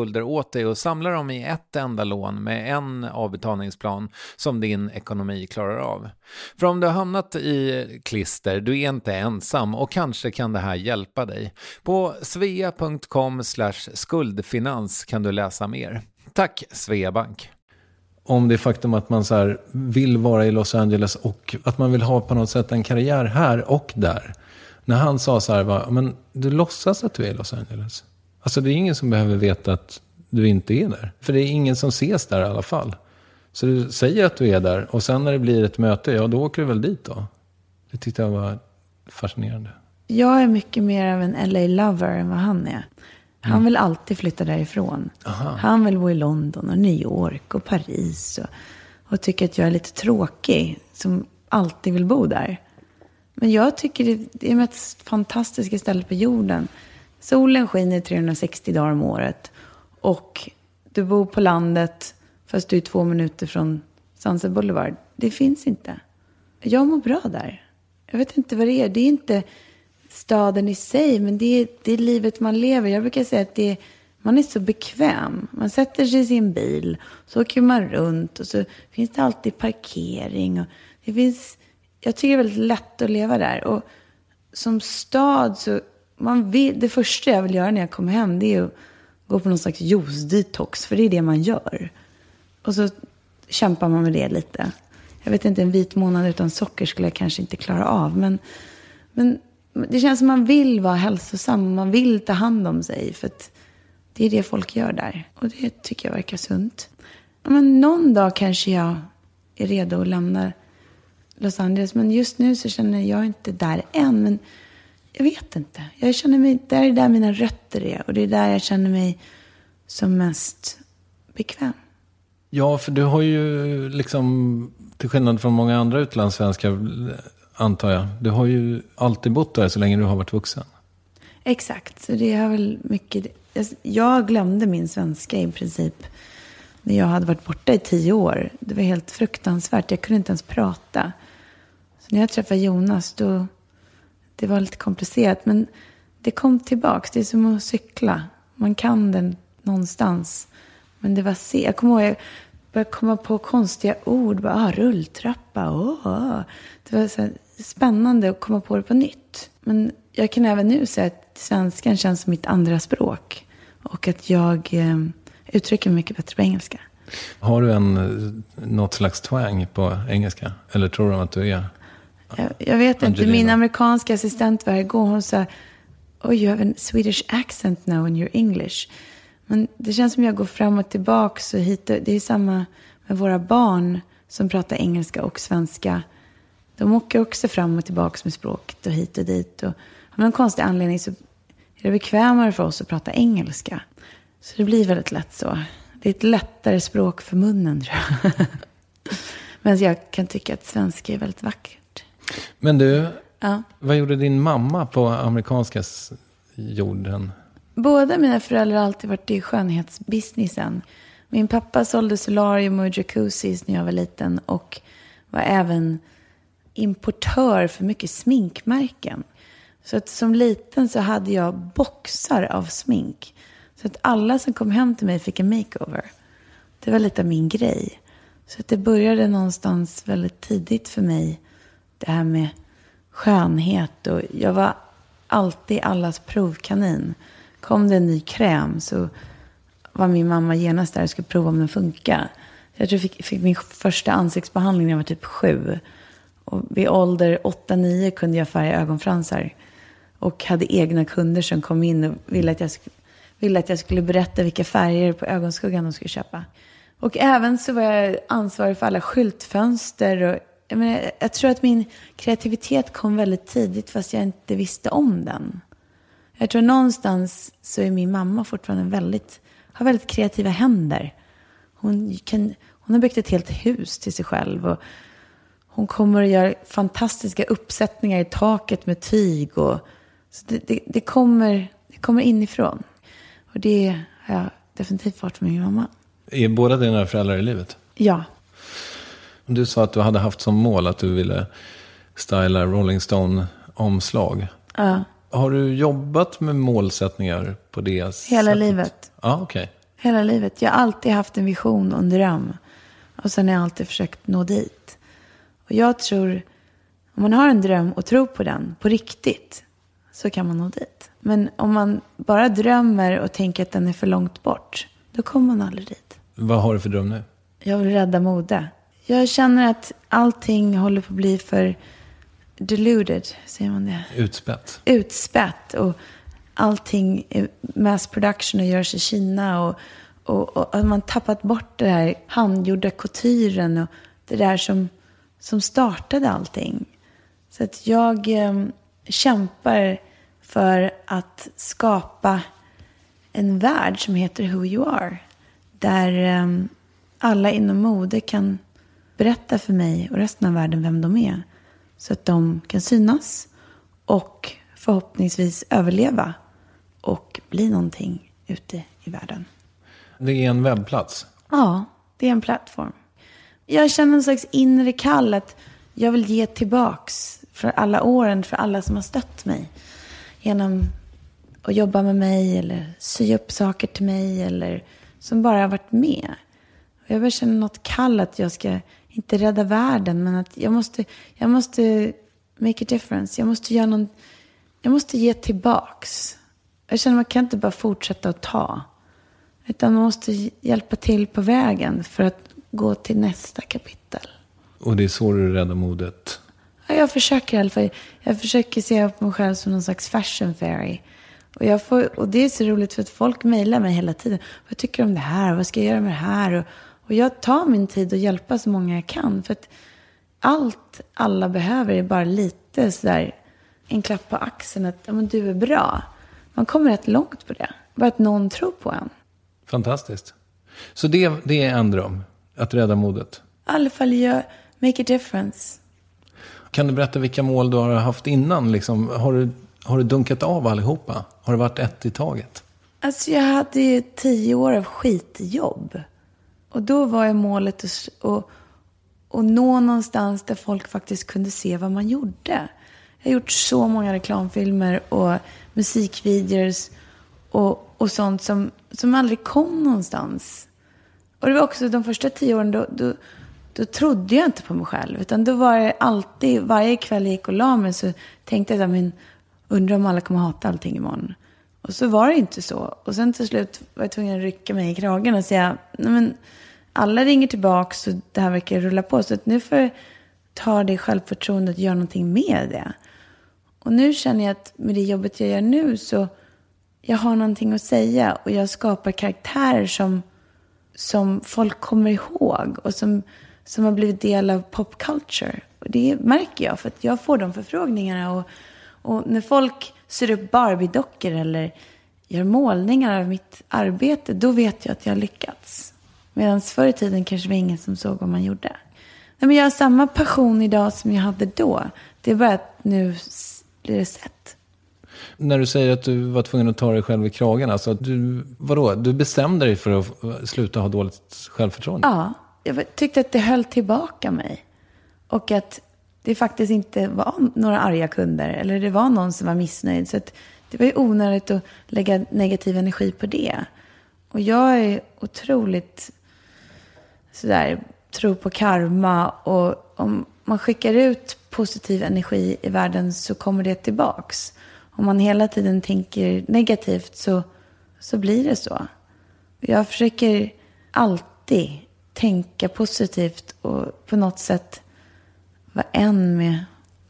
skulder åt dig och samla dem i ett enda lån med en avbetalningsplan som din ekonomi klarar av. För om du har hamnat i klister, du är inte ensam och kanske kan det här hjälpa dig. På svea.com skuldfinans kan du läsa mer. Tack Sveabank! Om det faktum att man så vill vara i Los Angeles och att man vill ha på något sätt en karriär här och där. När han sa så här, men du låtsas att du är i Los Angeles. Alltså det är ingen som behöver veta att du inte är där. För det är ingen som ses där i alla fall. Så du säger att du är där och sen när det blir ett möte, ja då åker du väl dit då. Det tyckte jag var fascinerande. Jag är mycket mer av en LA-lover än vad han är. Han mm. vill alltid flytta därifrån. Aha. Han vill bo i London och New York och Paris. Och, och tycker att jag är lite tråkig som alltid vill bo där. Men jag tycker det är det mest fantastiska stället på jorden. Solen skiner 360 dagar om året. Och du bor på landet fast du är två minuter från Sunset Boulevard. Det finns inte. Jag mår bra där. Jag vet inte vad det är. Det är inte staden i sig, men det är, det är livet man lever. Jag brukar säga att det är, man är så bekväm. Man sätter sig i sin bil, så åker man runt och så finns det alltid parkering. Och det finns, jag tycker det är väldigt lätt att leva där. Och som stad så man vill, det första jag vill göra när jag kommer hem det är att gå på någon slags juice-detox. För det är det man gör. Och så kämpar man med det lite. Jag vet inte, en vit månad utan socker skulle jag kanske inte klara av. Men, men det känns som man vill vara hälsosam. Man vill ta hand om sig. För att det är det folk gör där. Och det tycker jag verkar sunt. Men någon dag kanske jag är redo att lämna Los Angeles. Men just nu så känner jag inte där än. Men jag vet inte. Jag känner mig, det är där mina rötter är. Och det är där jag känner mig som mest bekväm. Ja, för du har ju liksom, till skillnad från många andra utlandssvenskar, antar jag. Du har ju alltid bott där så länge du har varit vuxen. Exakt, så det har väl mycket... Jag glömde min svenska i princip när jag hade varit borta i tio år. Det var helt fruktansvärt. Jag kunde inte ens prata. Så när jag träffade Jonas, då det var lite komplicerat. Men det kom tillbaks. Det är som att cykla. Man kan den någonstans. Men det var se. Jag kommer ihåg, jag började komma på konstiga ord. Bara, ah, rulltrappa. Oh. Det var så spännande att komma på det på nytt. Men jag kan även nu säga att svenskan känns som mitt andra språk. Och att jag eh, uttrycker mig mycket bättre på engelska. Har du en, eh, något slags twang på engelska? Eller tror de att du är jag, jag vet Angelina. inte. Min amerikanska assistent var igår. Hon sa, oh you have a Swedish accent now in your English. Men det känns som jag går fram och tillbaka. Så hit Det är samma med våra barn som pratar engelska och svenska. De åker också fram och tillbaka med språket och hit och dit. Och av någon konstig anledning så är det bekvämare för oss att prata engelska. Så det blir väldigt lätt så. Det är ett lättare språk för munnen tror jag. Men jag kan tycka att svenska är väldigt vackert. Men du, ja. vad gjorde din mamma på amerikanska jorden? Båda mina föräldrar har alltid varit i skönhetsbusinessen. Min pappa sålde solarium och jacuzzis när jag var liten och var även importör för mycket sminkmärken. Så att som liten så hade jag boxar av smink. Så att alla som kom hem till mig fick en makeover. Det var lite av min grej. Så att det började någonstans väldigt tidigt för mig det här med skönhet. Och jag var alltid allas provkanin. Kom det en ny kräm så var min mamma genast där och skulle prova om den funkar. Jag tror jag fick, fick min första ansiktsbehandling när jag var typ sju. Och vid ålder 8-9 kunde jag färga ögonfransar. Och hade egna kunder som kom in och ville att jag, ville att jag skulle berätta vilka färger på ögonskuggan de skulle köpa. Och även så var jag ansvarig för alla skyltfönster. Och, jag, menar, jag tror att min kreativitet kom väldigt tidigt fast jag inte visste om den. Jag tror någonstans så är min mamma fortfarande väldigt, har väldigt kreativa händer. Hon, kan, hon har byggt ett helt hus till sig själv. Och hon kommer att göra fantastiska uppsättningar i taket med tyg. Och, så det, det, det, kommer, det kommer inifrån. Och det har jag definitivt fått från min mamma. Är båda dina föräldrar i livet? Ja. Du sa att du hade haft som mål att du ville styla Rolling Stone-omslag. ja. Har du jobbat med målsättningar på det sättet? Hela livet. Ja, okej. Hela livet. Jag har alltid haft en vision och en dröm. Och sen har jag alltid försökt nå dit. Och jag tror, om man har en dröm och tror på den, på riktigt, så kan man nå dit. Men om man bara drömmer och tänker att den är för långt bort, då kommer man aldrig dit. Vad har du för dröm nu? Jag vill rädda mode. Jag känner att allting håller på att bli för deluded, säger man det? Utspätt. utspätt och allting är mass production och görs i Kina. Och, och, och att man tappat bort det här handgjorda couturen och det där som, som startade allting. Så att jag eh, kämpar för att skapa en värld som heter Who You Are. Där eh, alla inom mode kan berätta för mig och resten av världen vem de är. Så att de kan synas och förhoppningsvis överleva och bli någonting ute i världen. Det är en webbplats. Ja, det är en plattform. Jag känner en slags inre kall att jag vill ge tillbaks för alla åren, för alla som har stött mig. Genom att jobba med mig eller sy upp saker till mig eller som bara har varit med. Och jag börjar känna något kall att jag ska, inte rädda världen, men att jag måste, jag måste make a difference. Jag måste göra någon, jag måste ge tillbaks. Jag känner att man kan inte bara fortsätta att ta. Utan man måste hjälpa till på vägen för att gå till nästa kapitel. Och det är så du räddar modet. Ja, jag försöker i alla fall. Jag försöker se på mig själv som någon slags fashion fairy. Och, jag får, och det är så roligt för att folk mejlar mig hela tiden. Vad tycker du om det här? Vad ska jag göra med det här? Och, och jag tar min tid att hjälpa så många jag kan. För att allt alla behöver är bara lite sådär en klapp på axeln att ja, men du är bra. Man kommer rätt långt på det. Bara att någon tror på en. Fantastiskt. Så det, det är en dröm, att rädda modet. I alla fall gör, make a difference. Kan du berätta vilka mål du har haft innan? Liksom, har, du, har du dunkat av allihopa? Har det varit ett i taget? Alltså jag hade ju tio år av skitjobb. Och då var ju målet att, att, att nå någonstans där folk faktiskt kunde se vad man gjorde. Jag har gjort så många reklamfilmer och musikvideos och, och sånt som, som aldrig kom någonstans. Och det var också de första tio åren, då, då, då trodde jag inte på mig själv. Utan då var det alltid, varje kväll jag gick och la mig så tänkte jag, men undrar om alla kommer hata allting imorgon. Och så var det inte så. Och sen till slut var jag tvungen att rycka mig i kragen och säga, nej men alla ringer tillbaka så det här verkar rulla på. Så att nu får jag ta det självförtroendet och göra någonting med det. Och nu känner jag att med det jobbet jag gör nu så jag har någonting att säga och jag skapar karaktärer som, som folk kommer ihåg och som, som har blivit del av popculture. Och det märker jag för att jag får de förfrågningarna. Och, och när folk syr upp Barbie-dockor eller gör målningar av mitt arbete, då vet jag att jag har lyckats. Medan förr i tiden kanske det var ingen som såg vad man gjorde. Nej, men jag har samma passion idag som jag hade då. Det är bara att nu blir det sett. När du säger att du var tvungen att ta dig själv i kragen, alltså att du, vadå, du bestämde dig för att sluta ha dåligt självförtroende? Ja, jag tyckte att det höll tillbaka mig. Och att det faktiskt inte var några arga kunder eller det var någon som var missnöjd. Så att det var ju onödigt att lägga negativ energi på det. Och jag är otroligt sådär, tror på karma och om man skickar ut positiv energi i världen så kommer det tillbaks. Om man hela tiden tänker negativt så, så blir det så. Jag försöker alltid tänka positivt och på något sätt vara en med,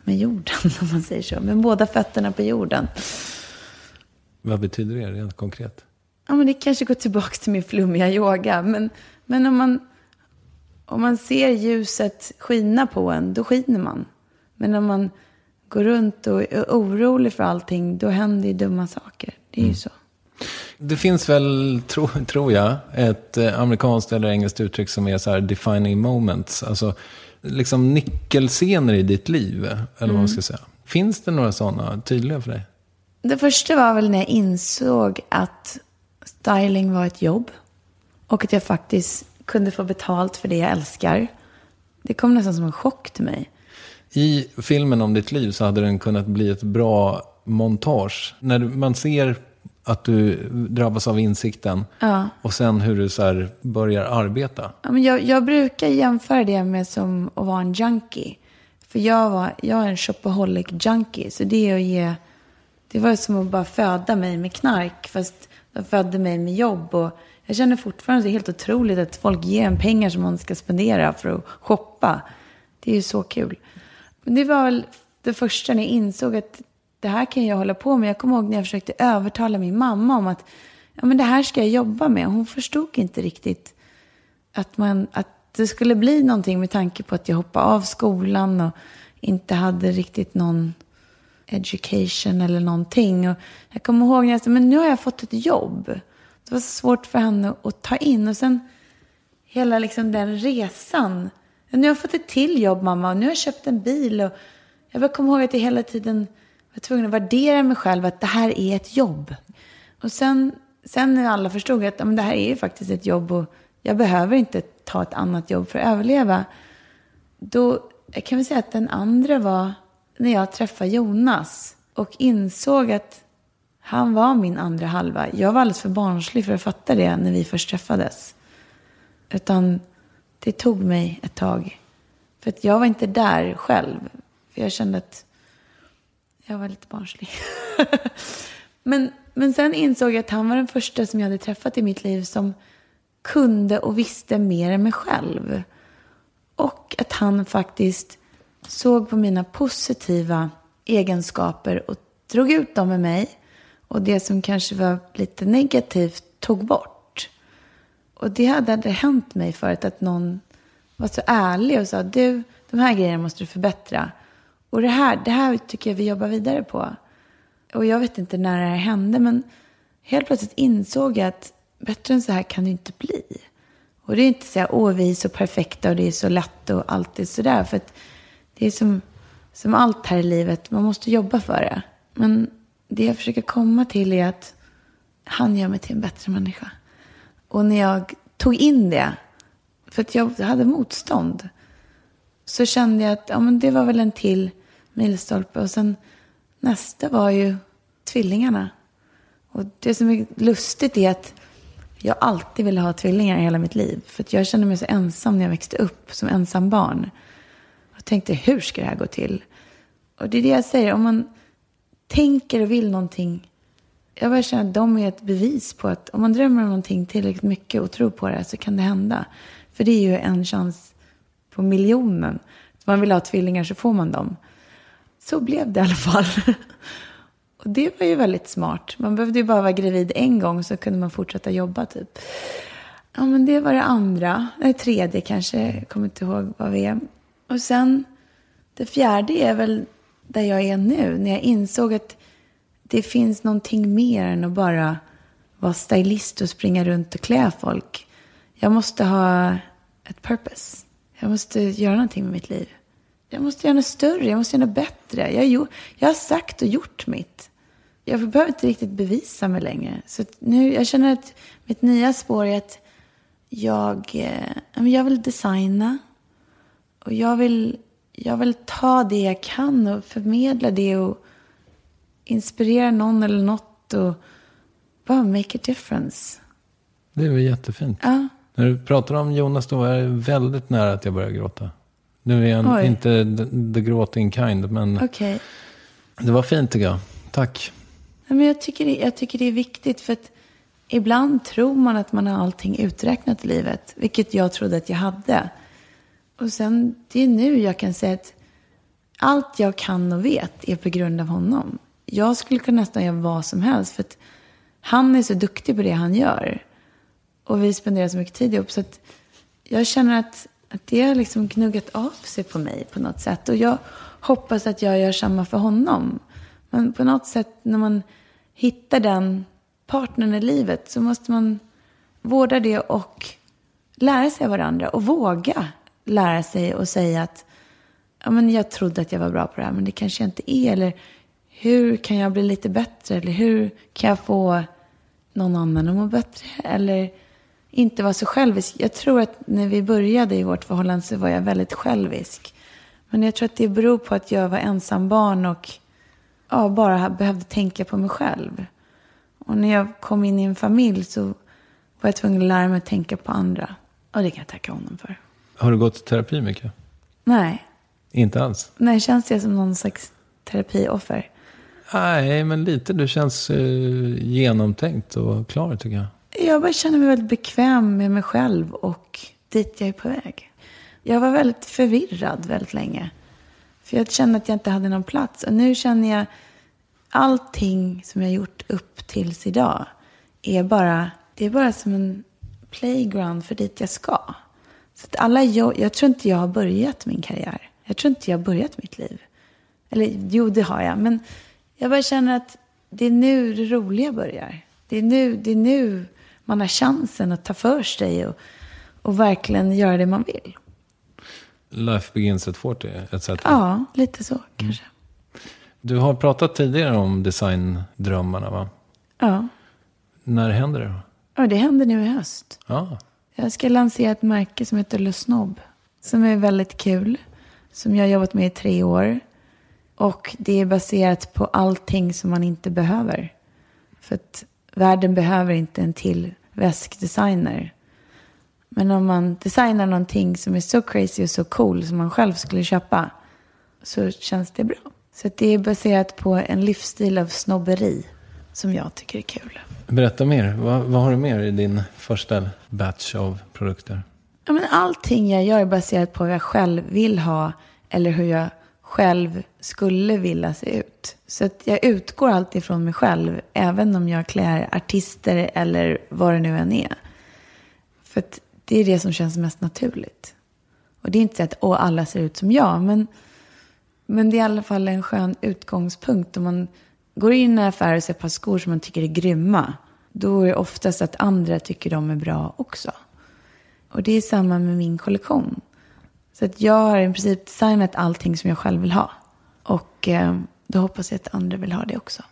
med jorden, om man säger så. Med båda fötterna på jorden. Vad betyder det rent konkret? Ja, men det kanske går tillbaka till min flummiga yoga. Men, men om, man, om man ser ljuset skina på en, då skiner man. Men om man går runt och är orolig för allting, då händer ju dumma saker. Det är ju så. Det finns väl, tro, tror jag, ett eh, amerikanskt eller engelskt uttryck som är så här defining moments. Alltså liksom nyckelscener i ditt liv, eller vad man ska säga. Finns det några sådana tydliga för dig? Det första var väl när jag insåg att styling var ett jobb. Och att jag faktiskt kunde få betalt för det jag älskar. Det kom nästan som en chock till mig. I filmen om ditt liv så hade den kunnat bli ett bra montage. När man ser att du drabbas av insikten och sen hur du så börjar arbeta. Ja, men jag, jag brukar jämföra det med som att vara en junkie. För jag, var, jag är en shopaholic junkie. Så det är att ge... Det var som att bara föda mig med knark. Fast jag födde mig med jobb. Och jag känner fortfarande att det är helt otroligt att folk ger en pengar som man ska spendera för att shoppa. Det är ju så kul. Men det var väl det första när jag insåg att det här kan jag hålla på med. Jag kommer ihåg när jag försökte övertala min mamma om att ja, men det här ska jag jobba med. Hon förstod inte riktigt att, man, att det skulle bli någonting med tanke på att jag hoppade av skolan och inte hade riktigt någon education eller någonting. Och jag kommer ihåg när jag sa, men nu har jag fått ett jobb. Det var så svårt för henne att ta in. Och sen hela liksom den resan. Nu har jag fått ett till jobb mamma och nu har jag köpt en bil. Och jag bara kommer ihåg att jag hela tiden var tvungen att värdera mig själv att det här är ett jobb. Och sen, sen när alla förstod att men det här är ju faktiskt ett jobb och jag behöver inte ta ett annat jobb för att överleva. Då jag kan vi säga att den andra var när jag träffade Jonas och insåg att han var min andra halva. Jag var alldeles för barnslig för att fatta det när vi först träffades. Utan det tog mig ett tag. För att jag var inte där själv. För jag kände att jag var lite barnslig. men, men sen insåg jag att han var den första som jag hade träffat i mitt liv som kunde och visste mer än mig själv. Och att han faktiskt såg på mina positiva egenskaper och drog ut dem med mig. Och det som kanske var lite negativt tog bort. Och det hade aldrig hänt mig förut att någon var så ärlig och sa du, de här grejerna måste du förbättra. Och det här, det här tycker jag vi jobbar vidare på. Och jag vet inte när det här hände, men helt plötsligt insåg jag att bättre än så här kan det inte bli. Och det är inte så här, åh vi är så perfekta och det är så lätt och allt är sådär. För att det är som, som allt här i livet, man måste jobba för det. Men det jag försöker komma till är att han gör mig till en bättre människa. Och när jag tog in det, för att jag hade motstånd, så kände jag att ja, men det var väl en till milstolpe. Och sen nästa var ju tvillingarna. Och det som är lustigt är att jag alltid ville ha tvillingar i hela mitt liv. För att jag kände mig så ensam när jag växte upp som ensam barn. Jag tänkte, hur ska det här gå till? Och det är det jag säger, om man tänker och vill någonting. Jag bara känner att de är ett bevis på att om man drömmer om någonting tillräckligt mycket och tror på det så kan det hända. För det är ju en chans på miljonen. Om man vill ha tvillingar så får man dem. Så blev det i alla fall. Och det var ju väldigt smart. Man behövde ju bara vara gravid en gång så kunde man fortsätta jobba typ. Ja, men det var det andra. Det tredje kanske. Jag kommer inte ihåg vad vi är. Och sen, det fjärde är väl där jag är nu. När jag insåg att det finns någonting mer än att bara vara stylist och springa runt och klä folk. Jag måste ha ett purpose. Jag måste göra någonting med mitt liv. Jag måste göra något större, jag måste göra något bättre. Jag, jag har sagt och gjort mitt. Jag behöver inte riktigt bevisa mig längre. Så nu, jag känner att mitt nya spår är att jag, eh, jag vill designa. Och jag vill, jag vill ta det jag kan och förmedla det och inspirera någon eller något och bara make a difference. Det väl jättefint. Ja. När du pratar om Jonas då är det väldigt nära att jag börjar gråta. Nu är han Oj. inte the, the gråting kind, men Okej. det var fint tycker jag. Tack. Men jag, tycker det, jag tycker det är viktigt för att ibland tror man att man har allting uträknat i livet, vilket jag trodde att jag hade. Och sen, det är nu jag kan säga att allt jag kan och vet är på grund av honom. Jag skulle kunna nästan göra vad som helst, för att han är så duktig på det han gör. Och vi spenderar så mycket tid ihop, så att jag känner att, att det har liksom gnuggat av sig på mig på något sätt. Och jag hoppas att jag gör samma för honom. Men på något sätt när man hittar den partnern i livet så måste man vårda det och lära sig av varandra och våga lära sig och säga att ja, men jag trodde att jag var bra på det här men det kanske jag inte är. Eller hur kan jag bli lite bättre? Eller hur kan jag få någon annan att må bättre? Eller inte vara så självisk. Jag tror att när vi började i vårt förhållande så var jag väldigt självisk. Men jag tror att det beror på att jag var ensam barn och ja, bara behövde tänka på mig själv. Och när jag kom in i en familj så var jag tvungen att lära mig att tänka på andra. Och det kan jag tacka honom för. Har du gått i terapi mycket? Nej. Inte alls? Nej, känns det som någon slags terapioffer? Nej, men lite. Du känns eh, genomtänkt och klar tycker jag. Jag bara känner mig väldigt bekväm med mig själv och dit jag är på väg. Jag var väldigt förvirrad väldigt länge. För jag kände att jag inte hade någon plats. Och nu känner jag allting som jag gjort upp tills idag är bara, det är bara som en playground för dit jag ska. Så att alla jag, jag tror inte jag har börjat min karriär. Jag tror inte jag har börjat mitt liv. Eller jo, det har jag. Men jag bara känner att det är nu det roliga börjar. Det är nu, det är nu man har chansen att ta för sig och, och verkligen göra det man vill. Life begins at 40, etc. Ja, lite så kanske. Du har pratat tidigare om designdrömmarna, va? Ja. När händer det då? ja, det händer nu i höst. Ja, Jag ska lansera ett märke som heter Le Snob. Som är väldigt kul. Som jag har jobbat med i tre år. Och det är baserat på allting som man inte behöver. För att världen behöver inte en till väskdesigner. Men om man designar någonting som är så crazy och så cool som man själv skulle köpa. Så känns det bra. Så det är baserat på en livsstil av snobberi. Som jag tycker är kul. berätta mer. Vad, vad har du mer i din första batch av produkter? Ja, men allting jag gör är baserat på vad jag själv vill ha eller hur jag själv skulle vilja se ut. Så att jag utgår alltid från mig själv, även om jag klär artister eller vad det nu än är. För att det är det som känns mest naturligt. Och det är inte så att åh, alla ser ut som jag, men, men det är i alla fall en skön utgångspunkt. Om man går in i en affär och ser ett par skor som man tycker är grymma, då är det oftast att andra tycker de är bra också. Och det är samma med min kollektion. Så att jag har i princip designat allting som jag själv vill ha. Och eh, då hoppas jag att andra vill ha det också.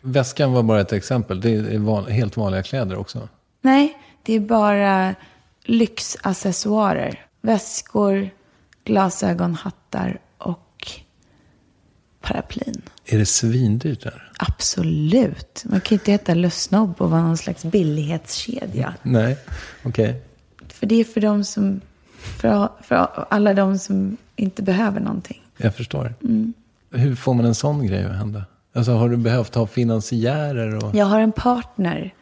Väskan var bara ett exempel. Det är van, helt vanliga kläder också. Nej, det är bara lyxaccessoarer. Väskor, glasögon, hattar och paraplyn. Är det svindyrt där? Absolut. Man kan ju inte heta Lössnobb och vara någon slags billighetskedja. Nej, okej. För det är för de som, för, för alla de som inte behöver någonting. Jag förstår. Hur får man en sån grej att hända? Alltså har du behövt ha finansiärer? Och... Jag har en partner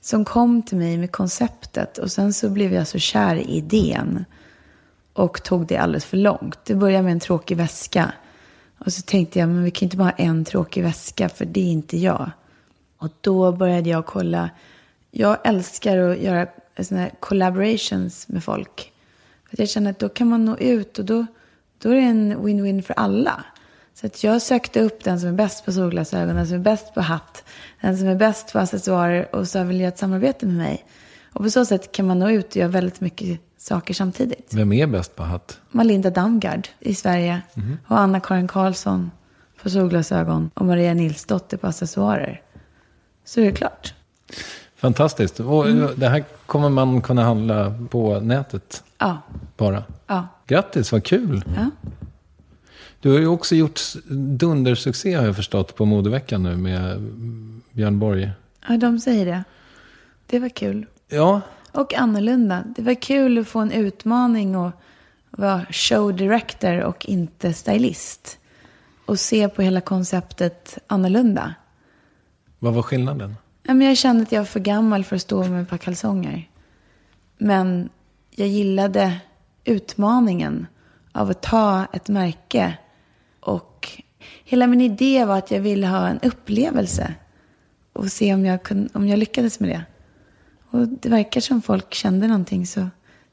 som kom till mig med konceptet och sen så blev jag så kär i idén och tog det alldeles för långt. Det började med en tråkig väska och så tänkte jag, men vi kan inte bara ha en tråkig väska för det är inte jag. Och då började jag kolla. Jag älskar att göra såna här collaborations med folk. Att jag känner att då kan man nå ut och då, då är det en win-win för alla. Så att jag sökte upp den som är bäst på solglasögon, den som är bäst på hatt, den som är bäst på accessoarer och så vill jag ett samarbete med mig. Och på så sätt kan man nå ut och göra väldigt mycket saker samtidigt. Vem är bäst på hatt? Malinda Damgard i Sverige och Anna-Karin Karlsson på solglasögon och Maria Nilsdotter på accessoarer. Så är det klart. Fantastiskt. Och Det här kommer man kunna handla på nätet Ja, bara. ja, Grattis, vad kul. ja. Du har ju också gjort dundersuccé har jag förstått på modeveckan nu med Björn Borg. Ja, de säger det. Det var kul. Ja, Och annorlunda. Det var kul att få en utmaning och vara show director och inte stylist. Och se på hela konceptet annorlunda. vad var skillnaden? Men jag kände att jag var för gammal för att stå med ett par kalsonger. Men jag gillade utmaningen av att ta ett märke. Och hela min idé var att jag ville ha en upplevelse. Och se om jag, kunde, om jag lyckades med det. Och det verkar som folk kände någonting så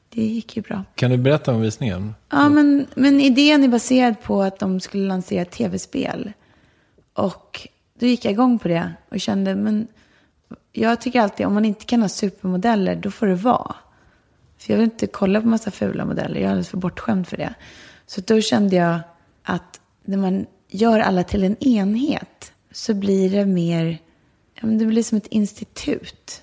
det gick ju bra. Kan du berätta om visningen? Ja, men, men idén är baserad på att de skulle lansera ett tv-spel. Och då gick jag igång på det och kände, men jag tycker alltid om man inte kan ha supermodeller, då får det vara. För jag vill inte kolla på massa fula modeller, jag är alldeles för bortskämd för det. Så då kände jag att när man gör alla till en enhet så blir det mer, det blir som ett institut.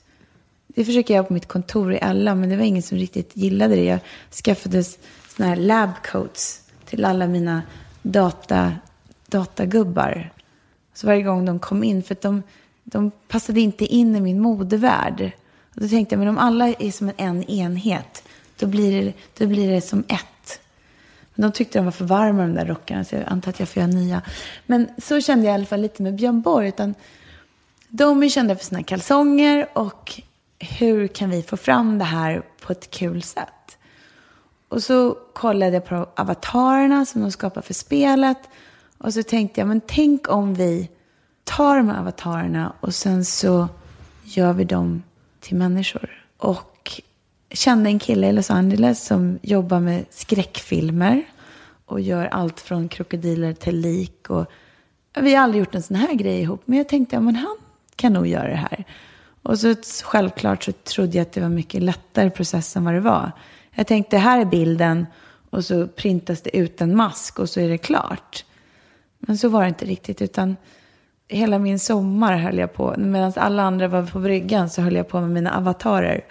Det försöker jag på mitt kontor i alla, men det var ingen som riktigt gillade det. Jag skaffade såna här labcoats till alla mina data, datagubbar. Så varje gång de kom in, för att de, de passade inte in i min modevärld. Och då tänkte jag, men om alla är som en enhet, då blir det, då blir det som ett. Men de tyckte de var för varma de där rockarna, så jag antar att jag får göra nya. Men så kände jag i alla fall lite med Björn Borg. Utan de är kända för sina kalsonger och hur kan vi få fram det här på ett kul sätt? Och så kollade jag på avatarerna som de skapar för spelet. Och så tänkte jag, men tänk om vi tar de här avatarerna och sen så gör vi dem till människor. Och kände en kille i Los Angeles som jobbar med skräckfilmer och gör allt från krokodiler till lik. Och vi har aldrig gjort en sån här grej ihop, men jag tänkte, ja, han kan nog göra det här. Och så självklart så trodde jag att det var mycket lättare process än vad det var. Jag tänkte, här är bilden och så printas det ut en mask och så är det klart. Men så var det inte riktigt, utan hela min sommar höll jag på, medan alla andra var på bryggan så höll jag på med mina avatarer.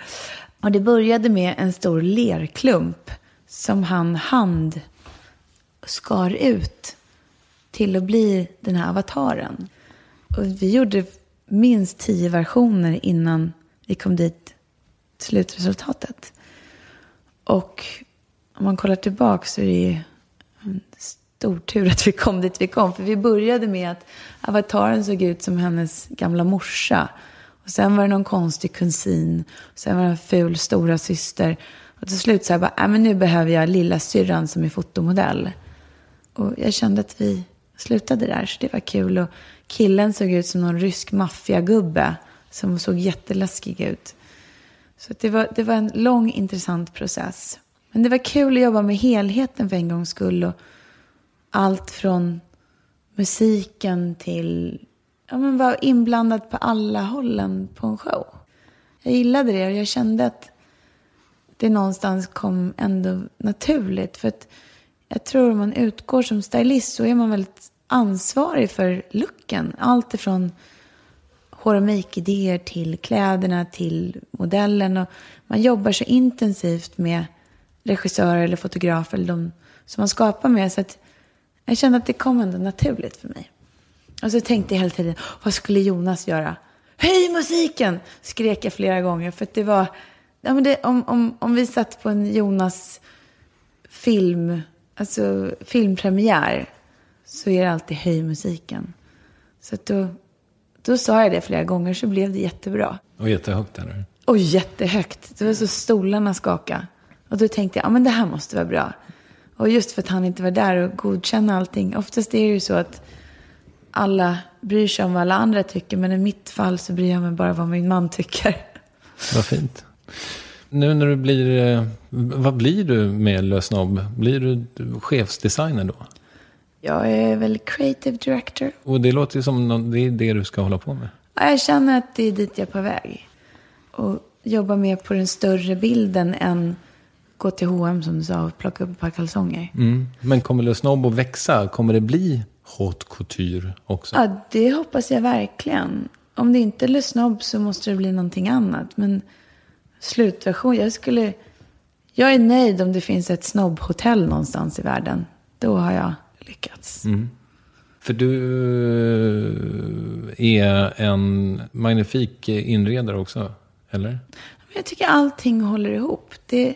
Och det började med en stor lerklump som han hand skar ut till att bli den här avataren. Och vi gjorde minst tio versioner innan vi kom dit slutresultatet. Och om man kollar tillbaka så är det ju stor tur att vi kom dit vi kom. För vi började med att avataren såg ut som hennes gamla morsa. Och sen var det någon konstig kusin. Och sen var det en ful stora syster. Och till slut så jag bara, äh, men nu behöver jag lilla syrran som är fotomodell. Och jag kände att vi slutade där, så det var kul. Och killen såg ut som någon rysk maffiagubbe som såg jätteläskig ut. Så det var, det var en lång intressant process. Men det var kul att jobba med helheten för en gångs skull. Och allt från musiken till ja, men vara inblandad på alla hållen på en show. Jag gillade det och jag kände att det någonstans kom ändå naturligt. För att jag tror om man utgår som stylist så är man väldigt ansvarig för looken. Allt ifrån hår och make-idéer till kläderna till modellen. Och man jobbar så intensivt med regissörer eller fotografer eller de som man skapar med. Så att jag kände att det kom ändå naturligt för mig. Och så tänkte jag hela tiden, vad skulle Jonas göra? Höj musiken! Skrek jag flera gånger. För att det var, ja, men det, om, om, om vi satt på en Jonas film, alltså filmpremiär så är det alltid höj musiken. Så då, då sa jag det flera gånger så blev det jättebra. Och jättehögt eller? Och jättehögt. Det var så stolarna skakade. Och då tänkte jag, ja men det här måste vara bra. Och just för att han inte var där och godkänna allting. Oftast är det ju så att alla bryr sig om vad alla andra tycker. Men i mitt fall så bryr jag mig bara vad min man tycker. Vad fint. Nu när du blir, eh, vad blir du med Lösnobb? Blir du chefsdesigner då? Jag är väl creative director. Och det låter ju som det är det du ska hålla på med. Ja, jag känner att det är dit jag är på väg. Och jobba mer på den större bilden än gå till H&M som du sa och plocka upp ett par kalsonger. Mm. Men kommer Le Snob att växa? Kommer det bli haute couture också? Ja, det hoppas jag verkligen. Om det inte är Le Snob så måste det bli någonting annat. Men slutversion, jag skulle... Jag är nöjd om det finns ett snobbhotell någonstans i världen. Då har jag lyckats. Mm. För du är en magnifik inredare också, eller? Jag tycker allting håller ihop. Det,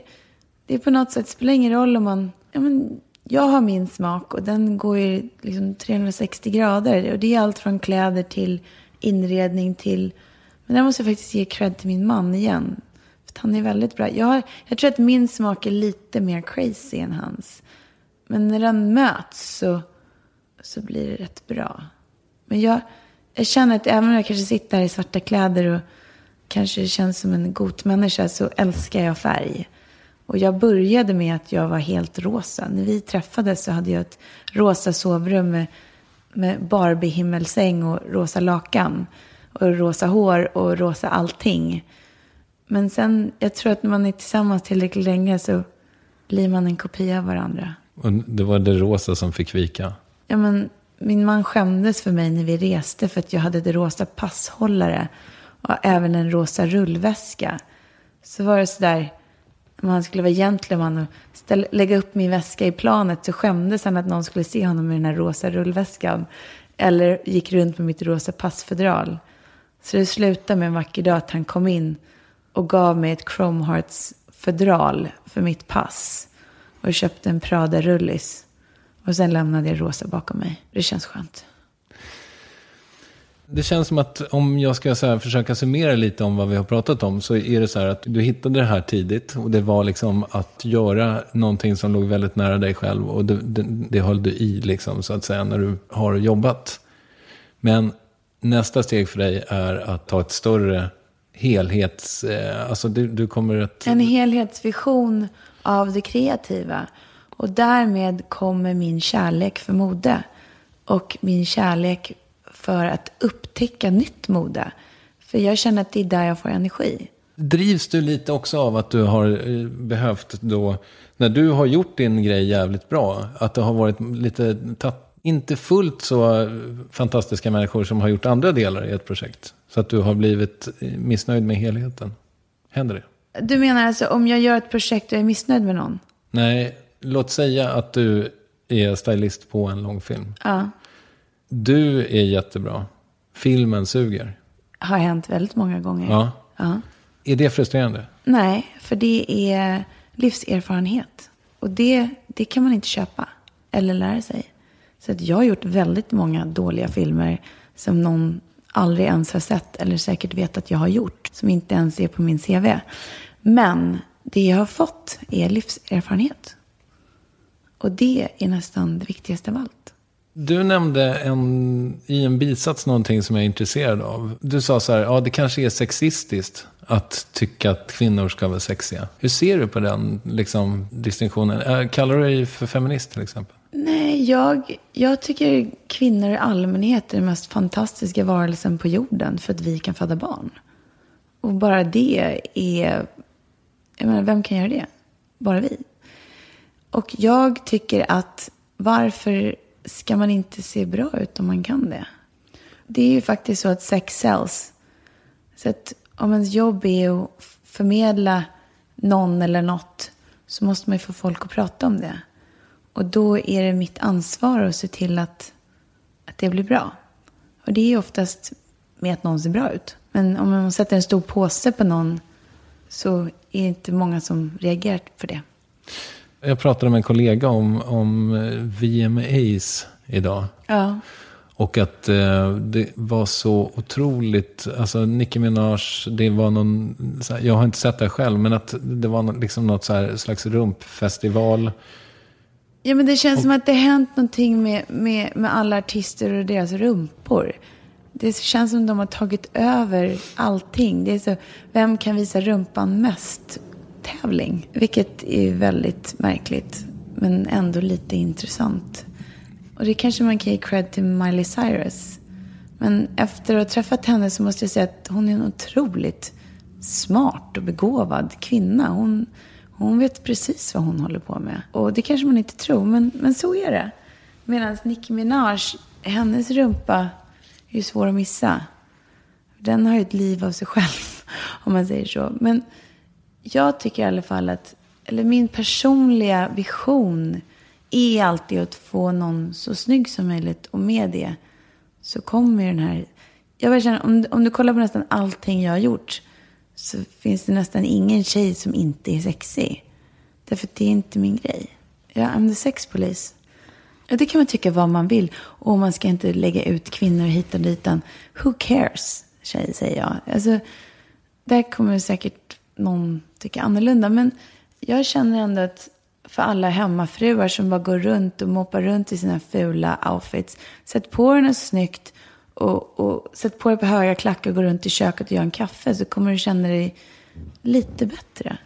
det är på något sätt, spelar ingen roll om man... Ja, men jag har min smak och den går ju liksom 360 grader. Och det är allt från kläder till inredning till Men där måste jag faktiskt ge cred till min man igen. För han är väldigt bra. Jag, jag tror att min smak är lite mer crazy än hans. Men när den möts så, så blir det rätt bra. Men jag, jag känner att även om jag kanske sitter här i svarta kläder och kanske känns som en god människa så älskar jag färg. Och jag började med att jag var helt rosa. När vi träffades så hade jag ett rosa sovrum med, med Barbie-himmelsäng och rosa lakan. Och rosa hår och rosa allting. Men sen, jag tror att när man är tillsammans tillräckligt länge så blir man en kopia av varandra. Och det var det rosa som fick vika? Ja, men min man skämdes för mig när vi reste för att jag hade det rosa passhållare och även en rosa rullväska. Så var det sådär, om han skulle vara gentleman och ställa, lägga upp min väska i planet så skämdes han att någon skulle se honom med den här rosa rullväskan. Eller gick runt med mitt rosa passfodral. Så det slutade med en vacker dag att han kom in och gav mig ett Chrome Hearts fodral för mitt pass. Och köpte en Prada-rullis. Och sen lämnade jag rosa bakom mig. Det känns skönt. Det känns som att om jag ska så här, försöka summera lite om vad vi har pratat om så är det så här att du hittade det här tidigt och det var liksom att göra någonting som låg väldigt nära dig själv och det, det, det höll du i liksom så att säga när du har jobbat. Men nästa steg för dig är att ta ett större helhets... Eh, alltså du, du kommer att... En helhetsvision av det kreativa. Och därmed kommer min kärlek för mode. Och min kärlek för att upptäcka nytt mode. För jag känner att det är där jag får energi. Drivs du lite också av att du har eh, behövt då, när du har gjort din grej jävligt bra, att det har varit lite, inte fullt så fantastiska människor som har gjort andra delar i ett projekt? Så att du har blivit eh, missnöjd med helheten? Händer det? Du menar alltså om jag gör ett projekt och är missnöjd med någon? Nej, låt säga att du är stylist på en långfilm. Ja. Du är jättebra. Filmen suger. Har hänt väldigt många gånger. Ja. ja. Är det frustrerande? Nej, för det är livserfarenhet. Och det, det kan man inte köpa eller lära sig. Så att jag har gjort väldigt många dåliga filmer som någon aldrig ens har sett eller säkert vet att jag har gjort. Som inte ens är på min CV. Men det jag har fått är livserfarenhet. Och det är nästan det viktigaste av allt. Du nämnde en, i en bisats någonting som jag är intresserad av. Du sa så här, ja det kanske är sexistiskt att tycka att kvinnor ska vara sexiga. Hur ser du på den liksom, distinktionen? Äh, kallar du dig för feminist till exempel? Nej, jag, jag tycker kvinnor i allmänhet är den mest fantastiska varelsen på jorden för att vi kan föda barn. Och bara det är... Jag menar, vem kan göra det? Bara vi. Och jag tycker att varför ska man inte se bra ut om man kan det? Det är ju faktiskt så att sex sells. Så att om ens jobb är att förmedla någon eller något så måste man ju få folk att prata om det. Och då är det mitt ansvar att se till att, att det blir bra. Och det är ju oftast med att någon ser bra ut. Men om man sätter en stor påse på någon så är det inte många som reagerar för det. Jag pratade med en kollega om, om eh, VMAs idag. Ja. Och att eh, det var så otroligt, alltså Nicki Minaj, det var någon, här, jag har inte sett det själv, men att det var liksom något här, slags rumpfestival. Ja, men det känns och, som att det hänt någonting med, med, med alla artister och deras rumpor. Det känns som att de har tagit över allting. Det är så, vem kan visa rumpan mest? Tävling. Vilket är väldigt märkligt, men ändå lite intressant. Och det kanske man kan ge cred till Miley Cyrus. Men efter att ha träffat henne så måste jag säga att hon är en otroligt smart och begåvad kvinna. Hon, hon vet precis vad hon håller på med. Och det kanske man inte tror, men, men så är det. Medan Nicki Minaj, hennes rumpa är ju svår att missa. Den har ju ett liv av sig själv, om man säger så. Men jag tycker i alla fall att, eller min personliga vision är alltid att få någon så snygg som möjligt. Och med det så kommer den här... Jag känner, om, om du kollar på nästan allting jag har gjort så finns det nästan ingen tjej som inte är sexig. Därför att det är inte min grej. Jag är the sex police. Ja, det kan man tycka vad man vill. Och man ska inte lägga ut kvinnor hit och dit. Who cares? tjej, säger jag. Alltså, där kommer säkert någon tycker annorlunda. Men jag känner ändå att för alla hemmafruar som bara går runt och moppar runt i sina fula outfits. Sätt på dig något snyggt och, och sätt på dig på höga klackar och gå runt i köket och gör en kaffe så kommer du känna dig lite bättre.